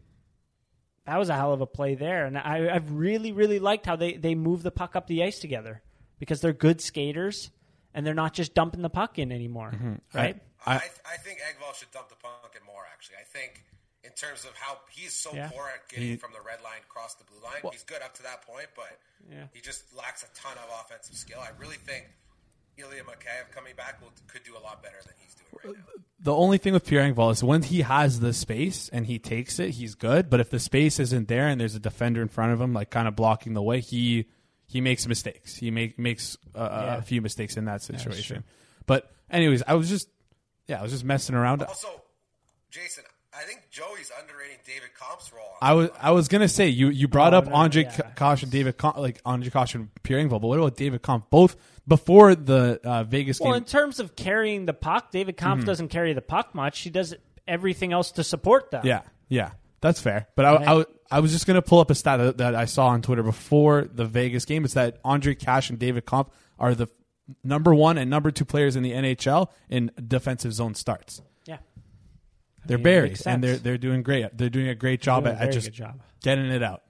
that was a hell of a play there, and I, I've really really liked how they they move the puck up the ice together because they're good skaters and they're not just dumping the puck in anymore, right? I, I think Engvall should dump the puck in more. Actually, I think in terms of how he's so Yeah. poor at getting He- from the red line across the blue line, he's good up to that point, but Yeah. he just lacks a ton of offensive skill. I really think Ilya Mikheyev coming back will, could do a lot better than he's doing right now. the only thing with Pierre Engvall is when he has the space and he takes it, he's good. But if the space isn't there and there's a defender in front of him, like kind of blocking the way, he he makes mistakes. He make, makes uh, Yeah. a few mistakes in that situation. but anyways, I was just yeah, I was just messing around. Also, Jason, I think Joey's underrating David Kampf's role. On I was I was gonna say you you brought Oh, up no, Andre yeah. Kase and David Kampf, like Andre Kase and Pierre Engvall, but what about David Kampf? Both before the uh, Vegas Well, game. Well, in terms of carrying the puck, David Kampf doesn't carry the puck much. He does everything else to support them. Yeah, yeah, that's fair. But I, I, I was just gonna pull up a stat that, that I saw on Twitter before the Vegas game. It's that Andre Kase and David Kampf are the number one and number two players in the NHL in defensive zone starts. They're mean, it berries, and they're sense. they're doing great. They're doing a great job Doing a at, at very just good job. getting it out,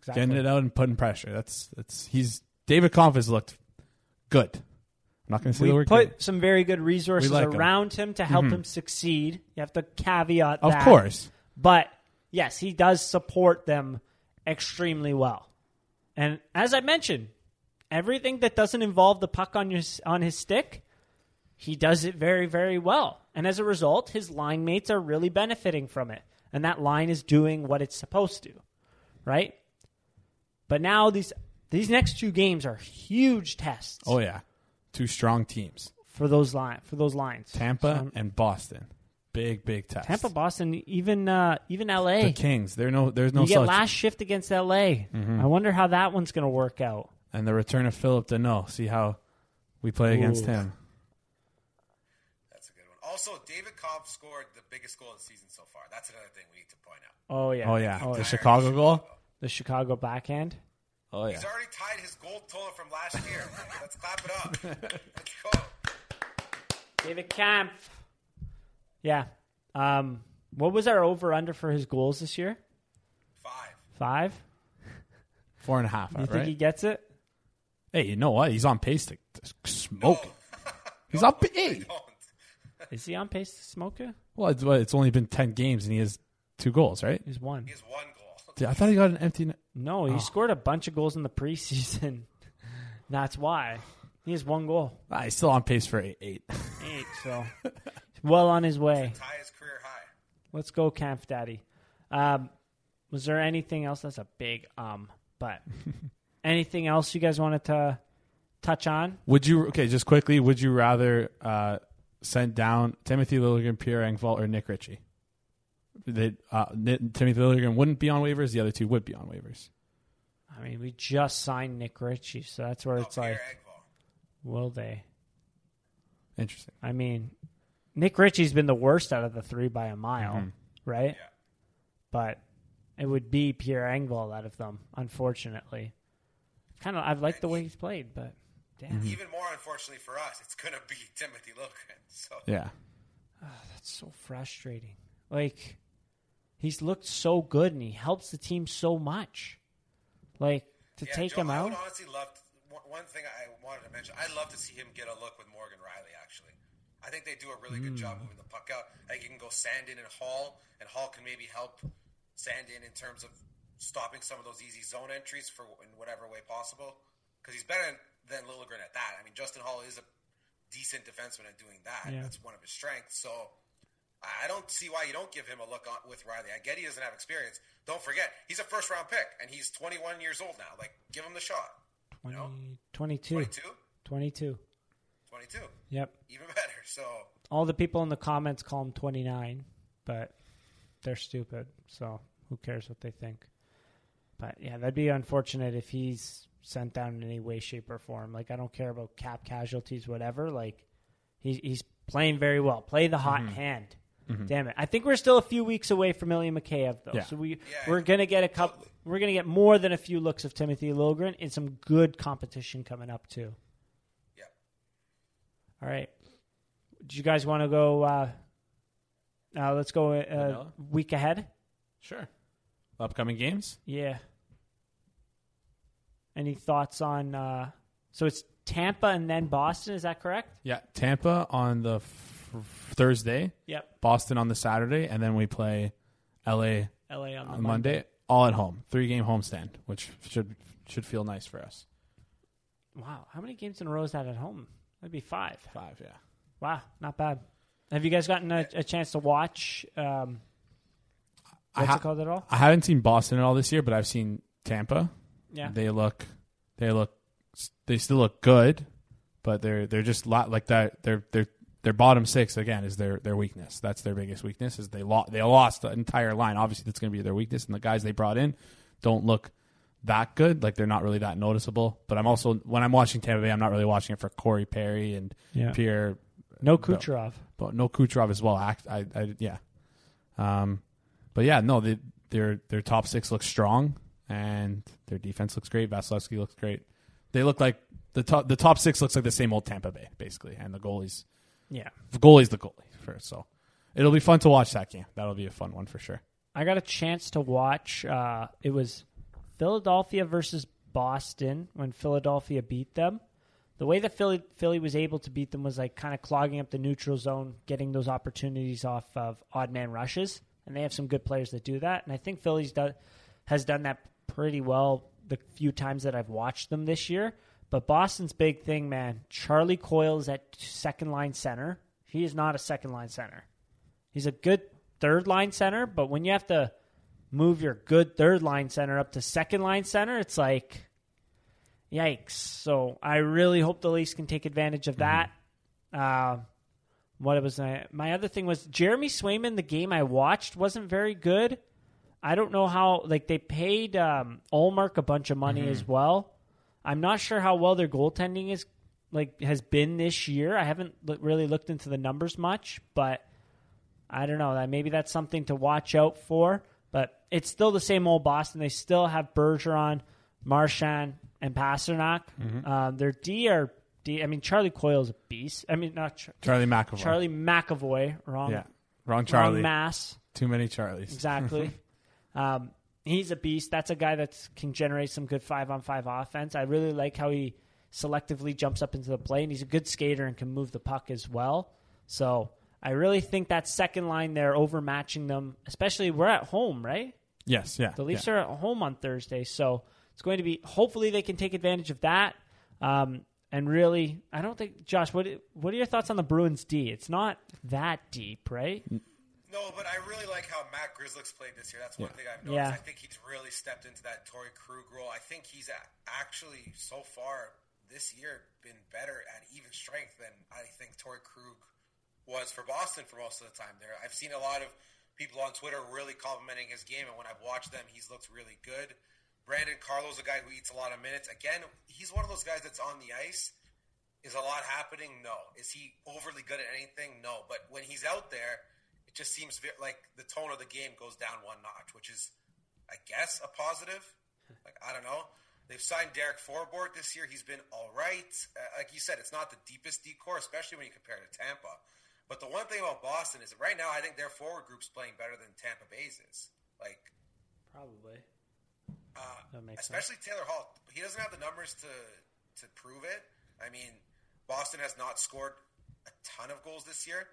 Exactly. getting it out, and putting pressure. That's that's he's David Kampf has looked good. I'm not going to say the We word put good. some very good resources like. Mm-hmm. around him to help him succeed. You have to caveat Of that. course, But yes, he does support them extremely well. And as I mentioned, everything that doesn't involve the puck on your on his stick, he does it very very well. And as a result, his line mates are really benefiting from it. And that line is doing what it's supposed to. Right? But now these these next two games are huge tests oh yeah, two strong teams, for those line for those lines. Tampa So, and Boston. Big big test. Tampa, Boston, even uh, even LA. the Kings. There no there's no you get last shift against LA. Mm-hmm. I wonder how that one's going to work out. and the return of Phillip Danault. See how we play against him. That's a good one. Also, David Kampf scored the biggest goal of the season so far. That's another thing we need to point out. Oh yeah. Oh yeah, Oh, the yeah. Chicago goal. The Chicago backhand. Oh yeah, He's already tied his goal total from last year. <laughs> Let's clap it up. Let's go. David Kampf. Yeah. Um, what was our over under for his goals this year? Five. Five. four and a half. You right? think he gets it? Hey, you know what? He's on pace to, <laughs> to smoke. it. He's on. Hey, Don't. Is he on pace to smoke it? well, it's, well, it's only been ten games and he has two goals, right? He's one. He's one goal. <laughs> Dude, I thought he got an empty. net. No, he scored a bunch of goals in the preseason. <laughs> That's why he has one goal. Ah, he's still on pace for eight. eight. Eight. So <laughs> well on his way. Tie his career high. Let's go, Camp Daddy. Um, was there anything else? That's a big um, but anything else you guys wanted to touch on? Would you okay? Just quickly, would you rather uh, send down Timothy Liljegren, Pierre Engvall, or Nick Ritchie? They, uh, Ni- Timothy Liljegren wouldn't be on waivers. The other two would be on waivers. I mean, we just signed Nick Ritchie, so that's where Oh, it's like, Engvall. will they? Interesting. I mean, Nick Ritchie's been the worst out of the three by a mile, Mm-hmm. right? Yeah. But it would be Pierre Engvall out of them, unfortunately. Kind of, I've liked the way he's played, but damn, Mm-hmm. Even more unfortunately for us, it's going to be Timothy Liljegren. <laughs> So Yeah. That's so frustrating. Like he's looked so good and he helps the team so much. Like to yeah, take Joe, him I out. would honestly love. one- one thing I wanted to mention, I'd love to see him get a look with Morgan Rielly. Actually, I think they do a really good job moving the puck out. I think you can go Sandin and Holl, and Holl can maybe help Sandin in terms of stopping some of those easy zone entries for in whatever way possible. Because he's better than Liljegren at that. I mean, Justin Holl is a decent defenseman at doing that. Yeah. That's one of his strengths. So I don't see why you don't give him a look on, with Rielly. I get he doesn't have experience. Don't forget, he's a first round pick, and he's 21 years old now. Like, give him the shot. 20, know? 22. 22? 22. 22. Yep. Even better. So, All the people in the comments call him 29, but they're stupid. So who cares what they think? But yeah, that'd be unfortunate if he's sent down in any way, shape, or form. Like I don't care about cap casualties, whatever. Like he's he's playing very well. Play the hot hand. Damn it! I think we're still a few weeks away from Ilya Mikheyev, though. Yeah. So we Yeah, we're gonna get a couple. We're gonna get more than a few looks of Timothy Liljegren and some good competition coming up too. yeah. All right. Do you guys want to go? Uh, uh, let's go uh, week ahead. Sure. Upcoming games? Yeah. Any thoughts on? Uh, so it's Tampa and then Boston. Is that correct? Yeah. Tampa on the f- Thursday, Yep. Boston on the Saturday, and then we play LA LA on the on Monday. All at home. Three game homestand, which should should feel nice for us. Wow. How many games in a row is that at home? That'd be five. Five, yeah. Wow. Not bad. Have you guys gotten a, a chance to watch? Um, what's ha- it called at all? I haven't seen Boston at all this year, but I've seen Tampa. Yeah. They look they look they still look good, but they're they're just lot like that they're they're their bottom six again is their their weakness. That's their biggest weakness. Is they lost they lost the entire line. Obviously, that's going to be their weakness, and the guys they brought in don't look that good. Like they're not really that noticeable. But I'm also when I'm watching Tampa Bay, I'm not really watching it for Corey Perry and Yeah. Pierre. No Kucherov. but no Kucherov as well. Act, I, I, yeah. Um, but yeah, no, they, their their top six looks strong, and their defense looks great. Vasilevskiy looks great. They look like the top the top six looks like the same old Tampa Bay basically, and the goalies Yeah. the goalie's the goalie first. So it'll be fun to watch that game. That'll be a fun one for sure. I got a chance to watch. Uh, it was Philadelphia versus Boston when Philadelphia beat them. The way that Philly Philly was able to beat them was like kind of clogging up the neutral zone, getting those opportunities off of odd man rushes, and they have some good players that do that. And I think Philly's done has done that pretty well the few times that I've watched them this year. But Boston's big thing, man, Charlie Coyle is at second line center. He is not a second line center. He's a good third line center, but when you have to move your good third line center up to second line center, it's like yikes. So I really hope the Leafs can take advantage of that. Uh, what was my, my other thing was Jeremy Swayman. The game I watched wasn't very good. I don't know how like they paid um, Ullmark a bunch of money as well. I'm not sure how well their goaltending is like has been this year. I haven't look, really looked into the numbers much, but I don't know. That maybe that's something to watch out for. But it's still the same old Boston. They still have Bergeron, Marchand, and Pastrnak. Um, their D are D. I mean, Charlie Coyle's a beast. I mean, not Char- Charlie McAvoy. Charlie McAvoy. Wrong. Yeah. Wrong Wrong Charlie. mass. Too many Charlies. Exactly. <laughs> um, he's a beast. That's a guy that can generate some good five on five offense. I really like how he selectively jumps up into the play, and he's a good skater and can move the puck as well. So I really think that second line there overmatching them, especially we're at home, right? Yes, yeah. The Leafs yeah. are at home on Thursday, so it's going to be. Hopefully, they can take advantage of that. Um, and really, I don't think Josh. What what are your thoughts on the Bruins D? It's not that deep, right? No, but I really like how Matt Grzelcyk's played this year. That's one thing I've noticed. Yeah. I think he's really stepped into that Torrey Krug role. I think he's actually so far this year been better at even strength than I think Torrey Krug was for Boston for most of the time. There, I've seen a lot of people on Twitter really complimenting his game, and when I've watched them, he's looked really good. Brandon Carlo's a guy who eats a lot of minutes. Again, he's one of those guys that's on the ice. Is a lot happening? No. Is he overly good at anything? No. But when he's out there, it just seems like the tone of the game goes down one notch, which is, I guess, a positive. <laughs> Like I don't know. They've signed Derek Forbort this year. He's been all right. Uh, like you said, it's not the deepest decor, especially when you compare it to Tampa. But the one thing about Boston is that right now, I think their forward group's playing better than Tampa Bay's is. Like Probably. uh, That makes especially Taylor Hall. He doesn't have the numbers to to prove it. I mean, Boston has not scored a ton of goals this year.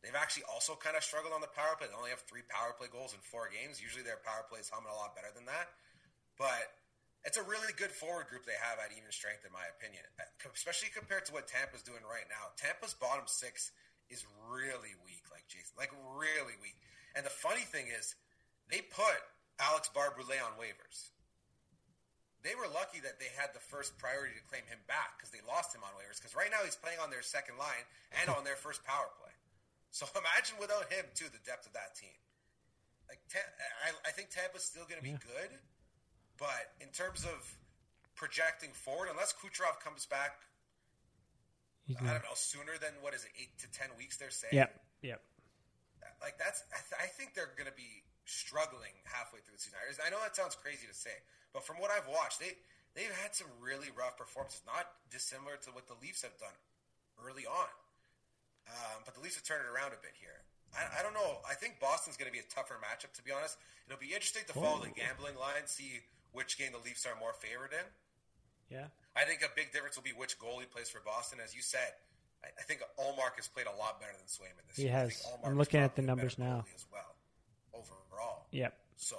They've actually also kind of struggled on the power play. They only have three power play goals in four games. Usually their power play is humming a lot better than that. But it's a really good forward group they have at even strength, in my opinion, especially compared to what Tampa's doing right now. Tampa's bottom six is really weak, like Jason, like really weak. And the funny thing is, they put Alex Barré-Boulet on waivers they were lucky that they had the first priority to claim him back because they lost him on waivers. Because right now he's playing on their second line and on their first power play. So <laughs> imagine without him too the depth of that team. Like I, I think Tampa's still going to be good, but in terms of projecting forward, unless Kucherov comes back, I don't know sooner than what is it eight to ten weeks? They're saying. Yep. Yep. Like that's, I, th- I think they're going to be struggling halfway through the season. I know that sounds crazy to say, but from what I've watched, they they've had some really rough performances, not dissimilar to what the Leafs have done early on. Um, but the Leafs have turned it around a bit here. I, I don't know. I think Boston's going to be a tougher matchup, to be honest. It'll be interesting to follow the gambling line, see which game the Leafs are more favored in. Yeah. I think a big difference will be which goalie plays for Boston. As you said, I, I think Ullmark has played a lot better than Swayman this He year. I has. I'm looking at the numbers now. as well overall. Yep. So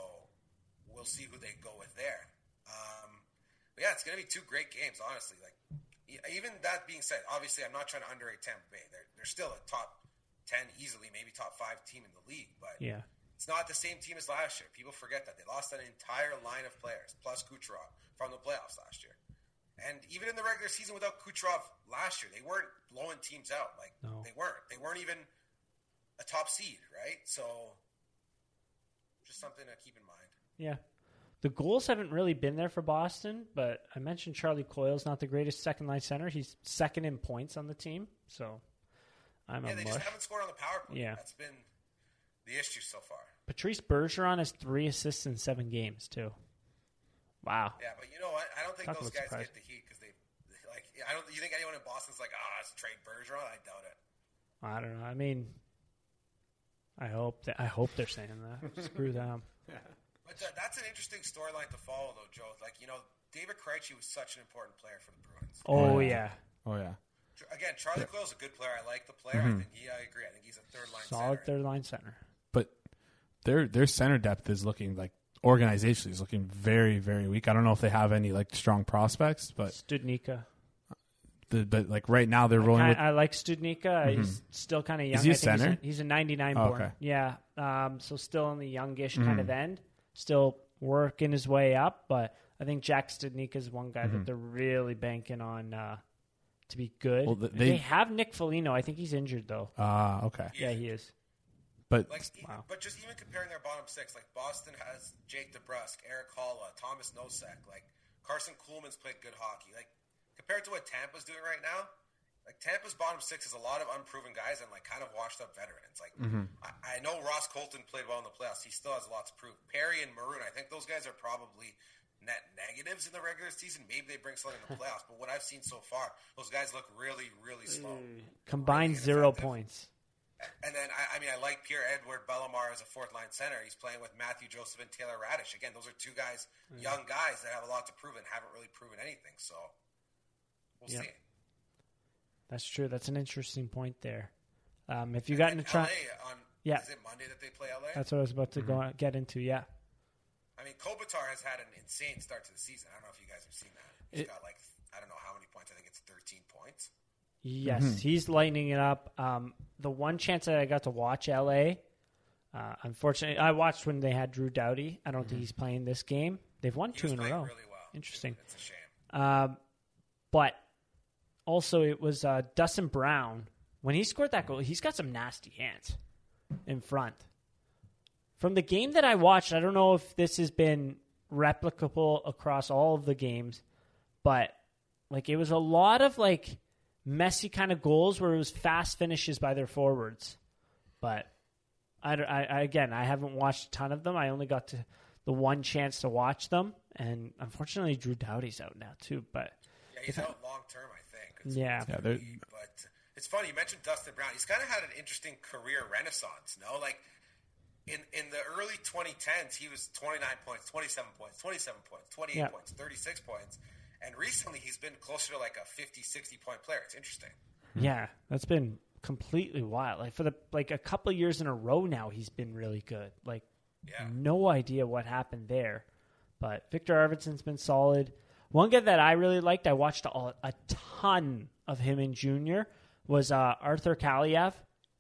we'll see who they go with there. Um, but yeah, it's going to be two great games, honestly. Like even that being said, obviously I'm not trying to underrate Tampa Bay. They're they're still a top ten, easily maybe top five team in the league, but Yeah. it's not the same team as last year. People forget that they lost an entire line of players plus Kucherov from the playoffs last year, And even in the regular season without Kucherov last year, they weren't blowing teams out. Like No. they weren't. They weren't even a top seed, right? So just something to keep in mind. Yeah. The goals haven't really been there for Boston, but I mentioned Charlie Coyle's not the greatest second line center. He's second in points on the team, so I'm Yeah, a they mush. just haven't scored on the power play. Yeah. That's been the issue so far. Patrice Bergeron has three assists in seven games too. Wow. Yeah, but you know what? I don't think Talk those guys surprise. get the heat because they like. I don't. You think anyone in Boston's like, ah, it's trade Bergeron? I doubt it. I don't know. I mean, I hope that I hope they're saying that. Screw them. <laughs> But that, that's an interesting storyline to follow, though, Joe. Like you know, David Krejci was such an important player for the Bruins. Oh Oh, yeah. Oh yeah. Again, Charlie Coyle's a good player. I like the player. I mm-hmm. think he. I agree. I think he's a third line Solid center. third line center. But their their center depth is looking like organizationally is looking very very weak. I don't know if they have any like strong prospects, but Studnicka. the, but like right now they're rolling I, with I like Studnicka. Mm-hmm. He's still kind of young. Is he a I think center? He's a, he's a 99 Oh, born. okay. Yeah. Um, so still on the youngish mm-hmm. kind of end. Still working his way up, but I think Jack Studnicka is one guy that they're really banking on uh, to be good. Well, they, they- have Nick Foligno. I think he's injured though. ah okay. Yeah, he is. But Like, Wow. but just even comparing their bottom six, like Boston has Jake DeBrusk, Erik Haula, Tomas Nosek, like Karson Kuhlman's played good hockey. Like compared to what Tampa's doing right now, like Tampa's bottom six is a lot of unproven guys and like kind of washed up veterans. Like mm-hmm. I, I know Ross Colton played well in the playoffs; he still has lots to prove. Perry and Maroon, I think those guys are probably net negatives in the regular season. Maybe they bring something in the <laughs> playoffs, but what I've seen so far, those guys look really, really slow. Combined Really zero points. And then I, I mean I like Pierre Edward Bellemare as a fourth line center. He's playing with Matthew Joseph and Taylor Raddysh. Again, those are two guys, young guys that have a lot to prove and haven't really proven anything. So we'll Yeah. see. That's true. That's an interesting point there. Um, if you got into And try, on Yeah. is it Monday that they play LA? that's what I was about to go get into. Yeah. I mean Kopitar has had an insane start to the season. I don't know if you guys have seen that. He's It- got like I don't know how many points. I think it's 13 points. Yes, he's lighting it up. Um, the one chance that I got to watch LA, uh, unfortunately, I watched when they had Drew Doughty. I don't think he's playing this game. They've won He two was in a row. really well. Interesting. It's a shame. Um, but also, it was uh, Dustin Brown. When he scored that goal, he's got some nasty hands in front. From the game that I watched, I don't know if this has been replicable across all of the games, but like it was a lot of like messy kind of goals where it was fast finishes by their forwards. But I, I, I again, I haven't watched a ton of them. I only got to the one chance to watch them, and unfortunately, Drew Doughty's out now too. But Yeah, he's out long term, I. It's- Yeah. Yeah, they're- but it's funny you mentioned Dustin Brown. He's kind of had an interesting career renaissance. No, like in in the early 2010s, he was 29 points, 27 points, 27 points, 28 Yeah. points, 36 points, and recently he's been closer to like a 50, 60 point player. It's interesting. Hmm. yeah, that's been completely wild. Like for the like a couple of years in a row now, he's been really good. Like Yeah. no idea what happened there. But Viktor Arvidsson's been solid. One guy that I really liked, I watched a, a ton of him in junior, was uh, Arthur Kaliyev.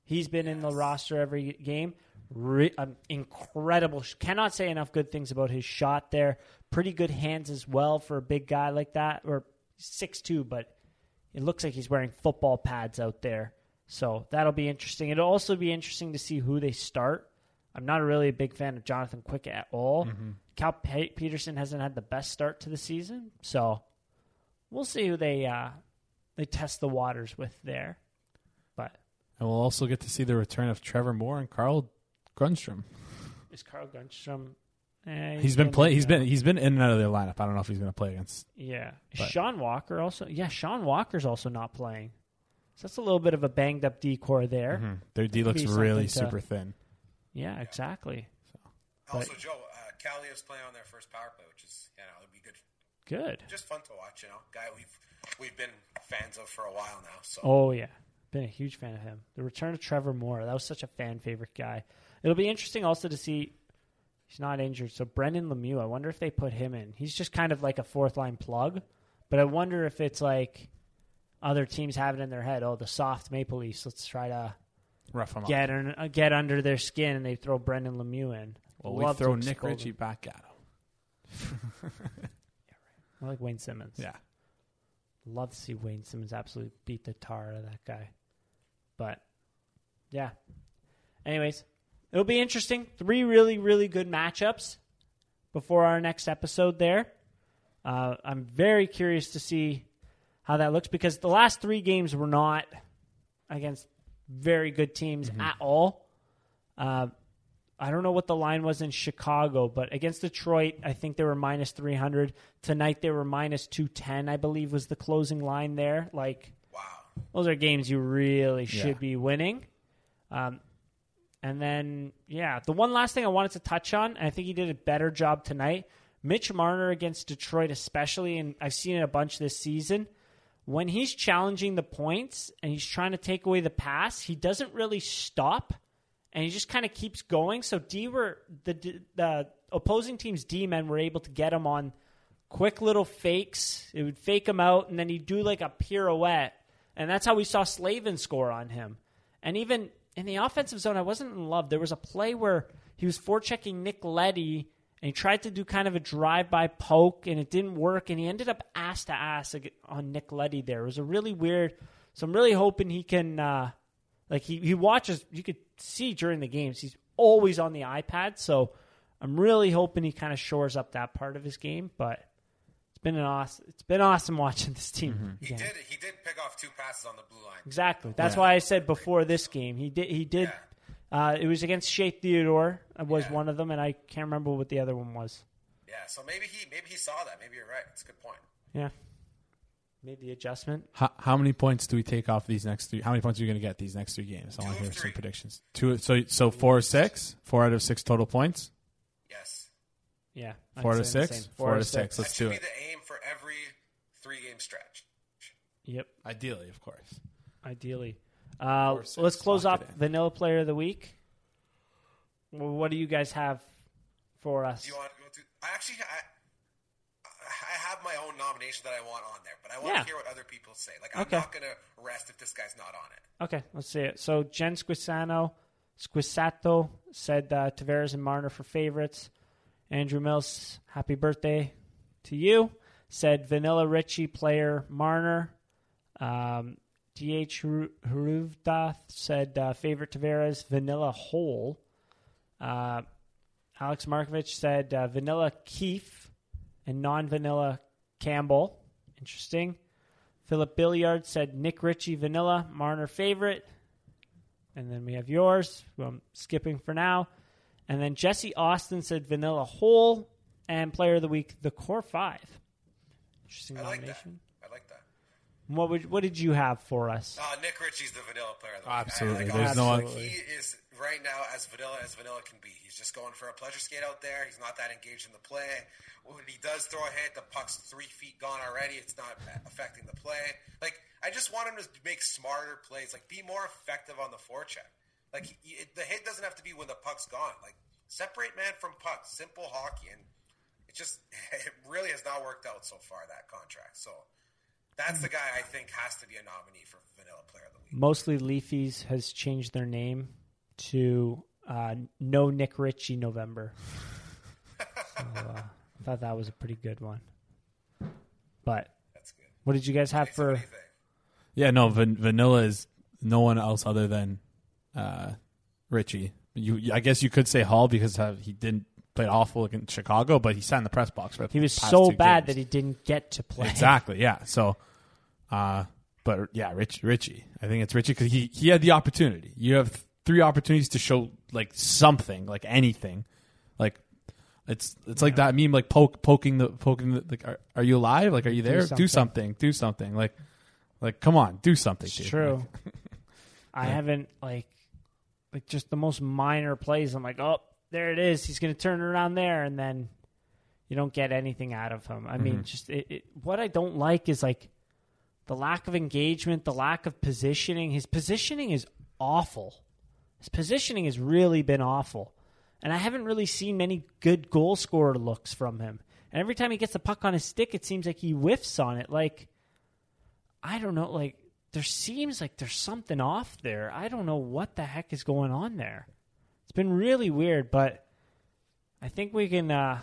He's been in the roster every game. Re- um, incredible. Cannot say enough good things about his shot there. Pretty good hands as well for a big guy like that. Or six two, but it looks like he's wearing football pads out there. So that'll be interesting. It'll also be interesting to see who they start. I'm not really a big fan of Jonathan Quick at all. Cal Petersen hasn't had the best start to the season, so we'll see who they uh, they test the waters with there. But and we'll also get to see the return of Trevor Moore and Carl Grundstrom. is Carl Grundstrom? Eh, he's been play. in He's there. been he's been in and out of their lineup. I don't know if he's going to play against. yeah. but- Sean Walker also. Yeah, Sean Walker's also not playing. So that's a little bit of a banged up decor there. Their D looks really something to- super thin. Yeah, exactly. Also, Joe, Kaliyev's playing on their first power play, which is you know it'd be good, Good. just fun to watch. You know, guy we've we've been fans of for a while now. So Oh yeah, been a huge fan of him. The return of Trevor Moore, that was such a fan favorite guy. It'll be interesting also to see. He's not injured, so Brendan Lemieux. I wonder if they put him in. He's just kind of like a fourth line plug, but I wonder if it's like other teams have it in their head. Oh, the soft Maple Leafs. Let's try to Rough him up. un- get under their skin, and they throw Brendan Lemieux in. Well, we Love throw Nick expose Ritchie back at him. <laughs> I like Wayne Simmonds. Yeah. Love to see Wayne Simmonds absolutely beat the tar out of that guy. But yeah. Anyways, it'll be interesting. Three really, really good matchups before our next episode there. Uh, I'm very curious to see how that looks because the last three games were not against very good teams at all. Uh, I don't know what the line was in Chicago, but against Detroit, I think they were minus 300. Tonight, they were minus 210, I believe, was the closing line there. Like, Wow. those are games you really should Yeah. be winning. Um, and then, yeah, the one last thing I wanted to touch on, and I think he did a better job tonight. Mitch Marner against Detroit, especially, and I've seen it a bunch this season. When he's challenging the points and he's trying to take away the pass, he doesn't really stop, and he just kind of keeps going. So D were the the opposing team's D men were able to get him on quick little fakes. It would fake him out, and then he'd do like a pirouette, and that's how we saw Slavin score on him. And even in the offensive zone, I wasn't in love. There was a play where he was forechecking Nick Leddy, and he tried to do kind of a drive-by poke, and it didn't work, and he ended up ass to ass on Nick Leddy. There it was a really weird. So I'm really hoping he can, uh, like he he watches. You could see during the games, he's always on the iPad. So I'm really hoping he kind of shores up that part of his game, but. It's been an awesome. It's been awesome <laughs> watching this team. He did. He did pick off two passes on the blue line. Exactly. That's Yeah. why I said before this game he did. He did. Uh, it was against Shea Theodore. uh, Was Yeah. one of them, and I can't remember what the other one was. Yeah. So maybe he maybe he saw that. Maybe you're right. It's a good point. Yeah. Made the adjustment. How, how many points do we take off these next three? How many points are you going to get these next three games? I want to hear some predictions. Two. So so four or six. Four out of six total points. Yes. Yeah. Four out of six? same. Four out of six. That Let's should do be it. the aim for every three game stretch. Yep. Ideally, of course. Ideally. Uh, Four, six, let's close lock off it in. Vanilla Player of the Week. Well, what do you guys have for us? Do you want to go to? I actually I, I have my own nomination that I want on there, but I want Yeah. to hear what other people say. Like I'm Okay. not going to rest if this guy's not on it. Okay, let's see it. So Jen Squisano, Squisato said uh, Tavares and Marner for favorites. Andrew Mills, happy birthday to you. Said Vanilla Ritchie player Marner. Um, DH Haruvdath said uh, favorite Tavares Vanilla Holl. Uh, Alex Markovich said uh, Vanilla Keefe and non Vanilla Campbell. Interesting. Philip Billiard said Nick Ritchie Vanilla, Marner favorite. And then we have yours, who I'm skipping for now. And then Jesse Austin said Vanilla Holl and Player of the Week, the Core Five. Interesting I like that. nomination. I like that. What would what did you have for us? Uh, Nick Ritchie's the vanilla player. Of the week. Absolutely. I, like, There's no Absolutely. He is right now as vanilla as vanilla can be. He's just going for a pleasure skate out there. He's not that engaged in the play. When he does throw a hit, the puck's three feet gone already. It's not affecting the play. Like I just want him to make smarter plays. Like be more effective on the forecheck. Like it, the hit doesn't have to be when the puck's gone. Like separate man from puck. Simple hockey, and it just <laughs> it really has not worked out so far that contract. So that's the guy I think has to be a nominee for vanilla player of the week. Mostly Leafies has changed their name to uh, No Nick Ritchie November. so, uh, I thought that was a pretty good one. But That's good. what did you guys have So for? do you think? Yeah, no. Van- Vanilla is no one else other than uh, Ritchie. You, I guess you could say Holl because uh, he didn't play awful against Chicago, but he sat in the press box for. He was past so two bad games. that he didn't get to play. Exactly. Yeah. So, uh, but yeah, Rich, Ritchie. I think it's Ritchie because he he had the opportunity. You have three opportunities to show like something, like anything, like. It's it's like that meme, like poke poking the poking the like. Are, are you alive? Like, are you there? something. Do something. Do something. Like, like come on, do something. It's dude. true. Like, <laughs> <laughs> I haven't like like just the most minor plays. I'm like, oh, there it is. He's going to turn around there, and then you don't get anything out of him. I mean, mm-hmm. just it, it, what I don't like is like the lack of engagement, the lack of positioning. His positioning is awful. His positioning has really been awful, and I haven't really seen many good goal scorer looks from him. And every time he gets the puck on his stick, it seems like he whiffs on it. Like I don't know, like there seems like there's something off there. I don't know what the heck is going on there. It's been really weird, but I think we can uh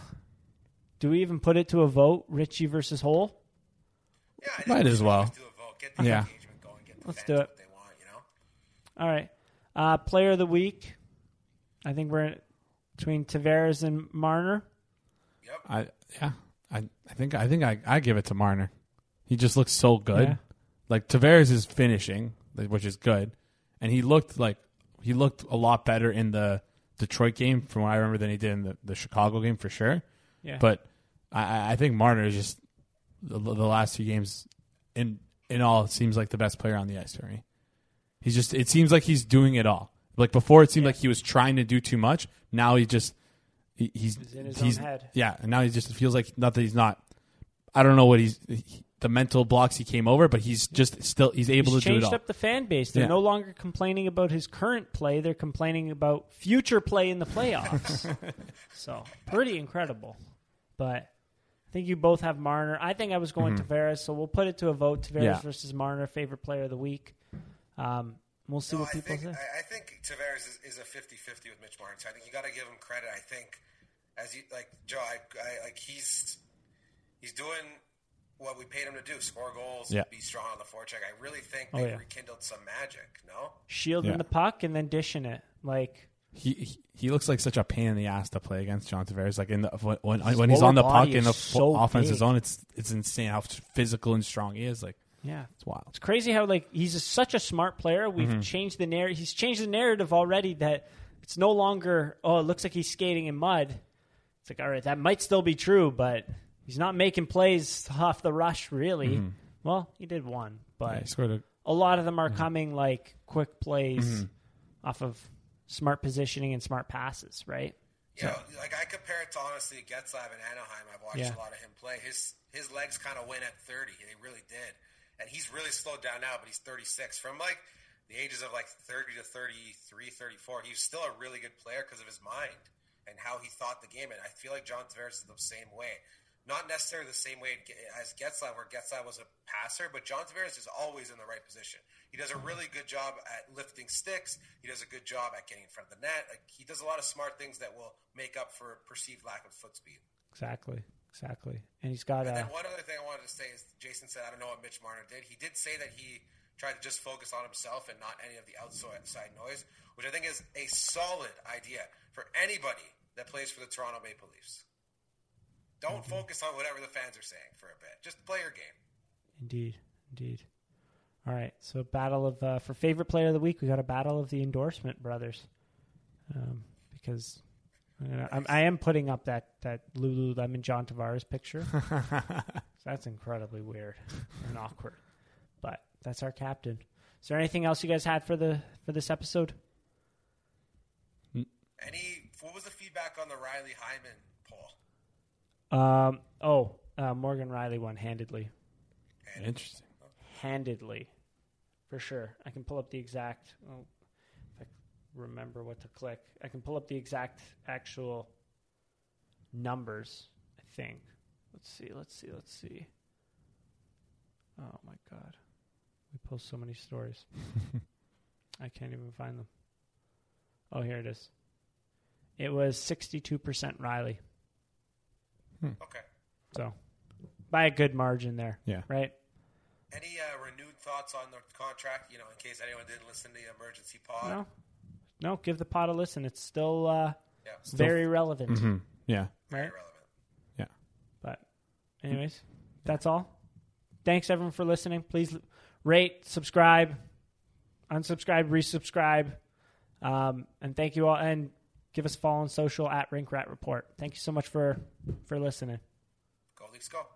do we even put it to a vote, Ritchie versus Holl? Yeah, I Might as well. Do a vote. Get the Yeah. engagement going. Get the Let's fans do it. what they want. You know. All right. Uh, player of the week. All right. Player of the week. I think we're between Tavares and Marner. Yep. I yeah. I I think I think I, I give it to Marner. He just looks so good. Yeah. Like Tavares is finishing, which is good, and he looked like he looked a lot better in the Detroit game from what I remember than he did in the, the Chicago game for sure. Yeah. But I- I, I think Marner is just the, the last two games in in all seems like the best player on the ice for me. He's just it seems like he's doing it all. Like before, it seemed Yeah. like he was trying to do too much. Now he just he, he's He's in his he's own head. yeah, and now he just feels like not that he's not. I don't know what he's he- the mental blocks he came over, but he's just still he's able He's to do it changed all. up the fan base. They're Yeah. no longer complaining about his current play. They're complaining about future play in the playoffs. <laughs> so pretty incredible. But I think you both have Marner. I think I was going to Tavares, so we'll put it to a vote. Tavares Mm-hmm. Yeah. versus Marner, favorite player of the week. Um, we'll see No, what I people think say. I, I think Tavares is, is a 50-50 with Mitch Martin. So I think you got to give him credit. I think as you like Joe, I, I like he's he's doing what we paid him to do: score goals, Yeah. be strong on the forecheck. I really think Oh, they yeah. rekindled some magic. No, Shielding Yeah. the puck and then dishing it. Like he, he he looks like such a pain in the ass to play against John Tavares. Like in the when when, when he's on the puck in the is so offensive big. zone, it's it's insane how physical and strong he is. Like yeah, it's wild. It's crazy how like he's a, such a smart player. We've Mm-hmm. changed the narrative. He's changed the narrative already that it's no longer oh it looks like he's skating in mud. It's like all right that might still be true, but he's not making plays off the rush really. Well, he did one, but Mm-hmm. Yeah, he scored a a lot of them are coming like quick plays off of smart positioning and smart passes, right? Yeah, know, like I compare it to honestly Getzlaf in Anaheim. I've watched Yeah. a lot of him play. His his legs kind of went at thirty. They really did, and he's really slowed down now. But he's thirty six. From like the ages of like thirty to 33, 34, he was still a really good player because of his mind and how he thought the game. And I feel like John Tavares is the same way. Not necessarily the same way as Getzlaf, where Getzlaf was a passer, but John Tavares is always in the right position. He does a really good job at lifting sticks. He does a good job at getting in front of the net. Like he does a lot of smart things that will make up for perceived lack of foot speed. Exactly, exactly. And he's got And then one other thing I wanted to say is Jason said I don't know what Mitch Marner did. He did say that he tried to just focus on himself and not any of the outside noise, which I think is a solid idea for anybody that plays for the Toronto Maple Leafs. Don't focus on whatever the fans are saying for a bit. Just play your game. Indeed, indeed. All right, so battle of uh, for favorite player of the week, we got a battle of the endorsement brothers, um, because I'm I'm, putting up that that Lululemon John Tavares picture. <laughs> that's incredibly weird and awkward, but that's our captain. Is there anything else you guys had for the for this episode? Any what was the feedback on the Rielly Hyman poll? Um, oh, uh, Morgan Rielly won handedly. interesting. handedly, for sure. I can pull up the exact. Oh, if I remember what to click, I can pull up the exact actual numbers. I think. Let's see. Let's see. Let's see. Oh my god, we post so many stories. <laughs> I can't even find them. Oh, here it is. It was sixty-two percent Rielly, Okay. so by a good margin there. Yeah. Right. Any uh, renewed thoughts on the contract? You know, in case anyone didn't listen to the emergency pod. No, no. Give the pot a listen. It's still uh, Yeah, very relevant, hmm Yeah. very right? relevant. Yeah. But, anyways, that's all. Thanks everyone for listening. Please rate, subscribe, unsubscribe, resubscribe, um, and thank you all. And give us a follow on social at Rink Rat Report. Thank you so much for for listening. Go Leafs, go.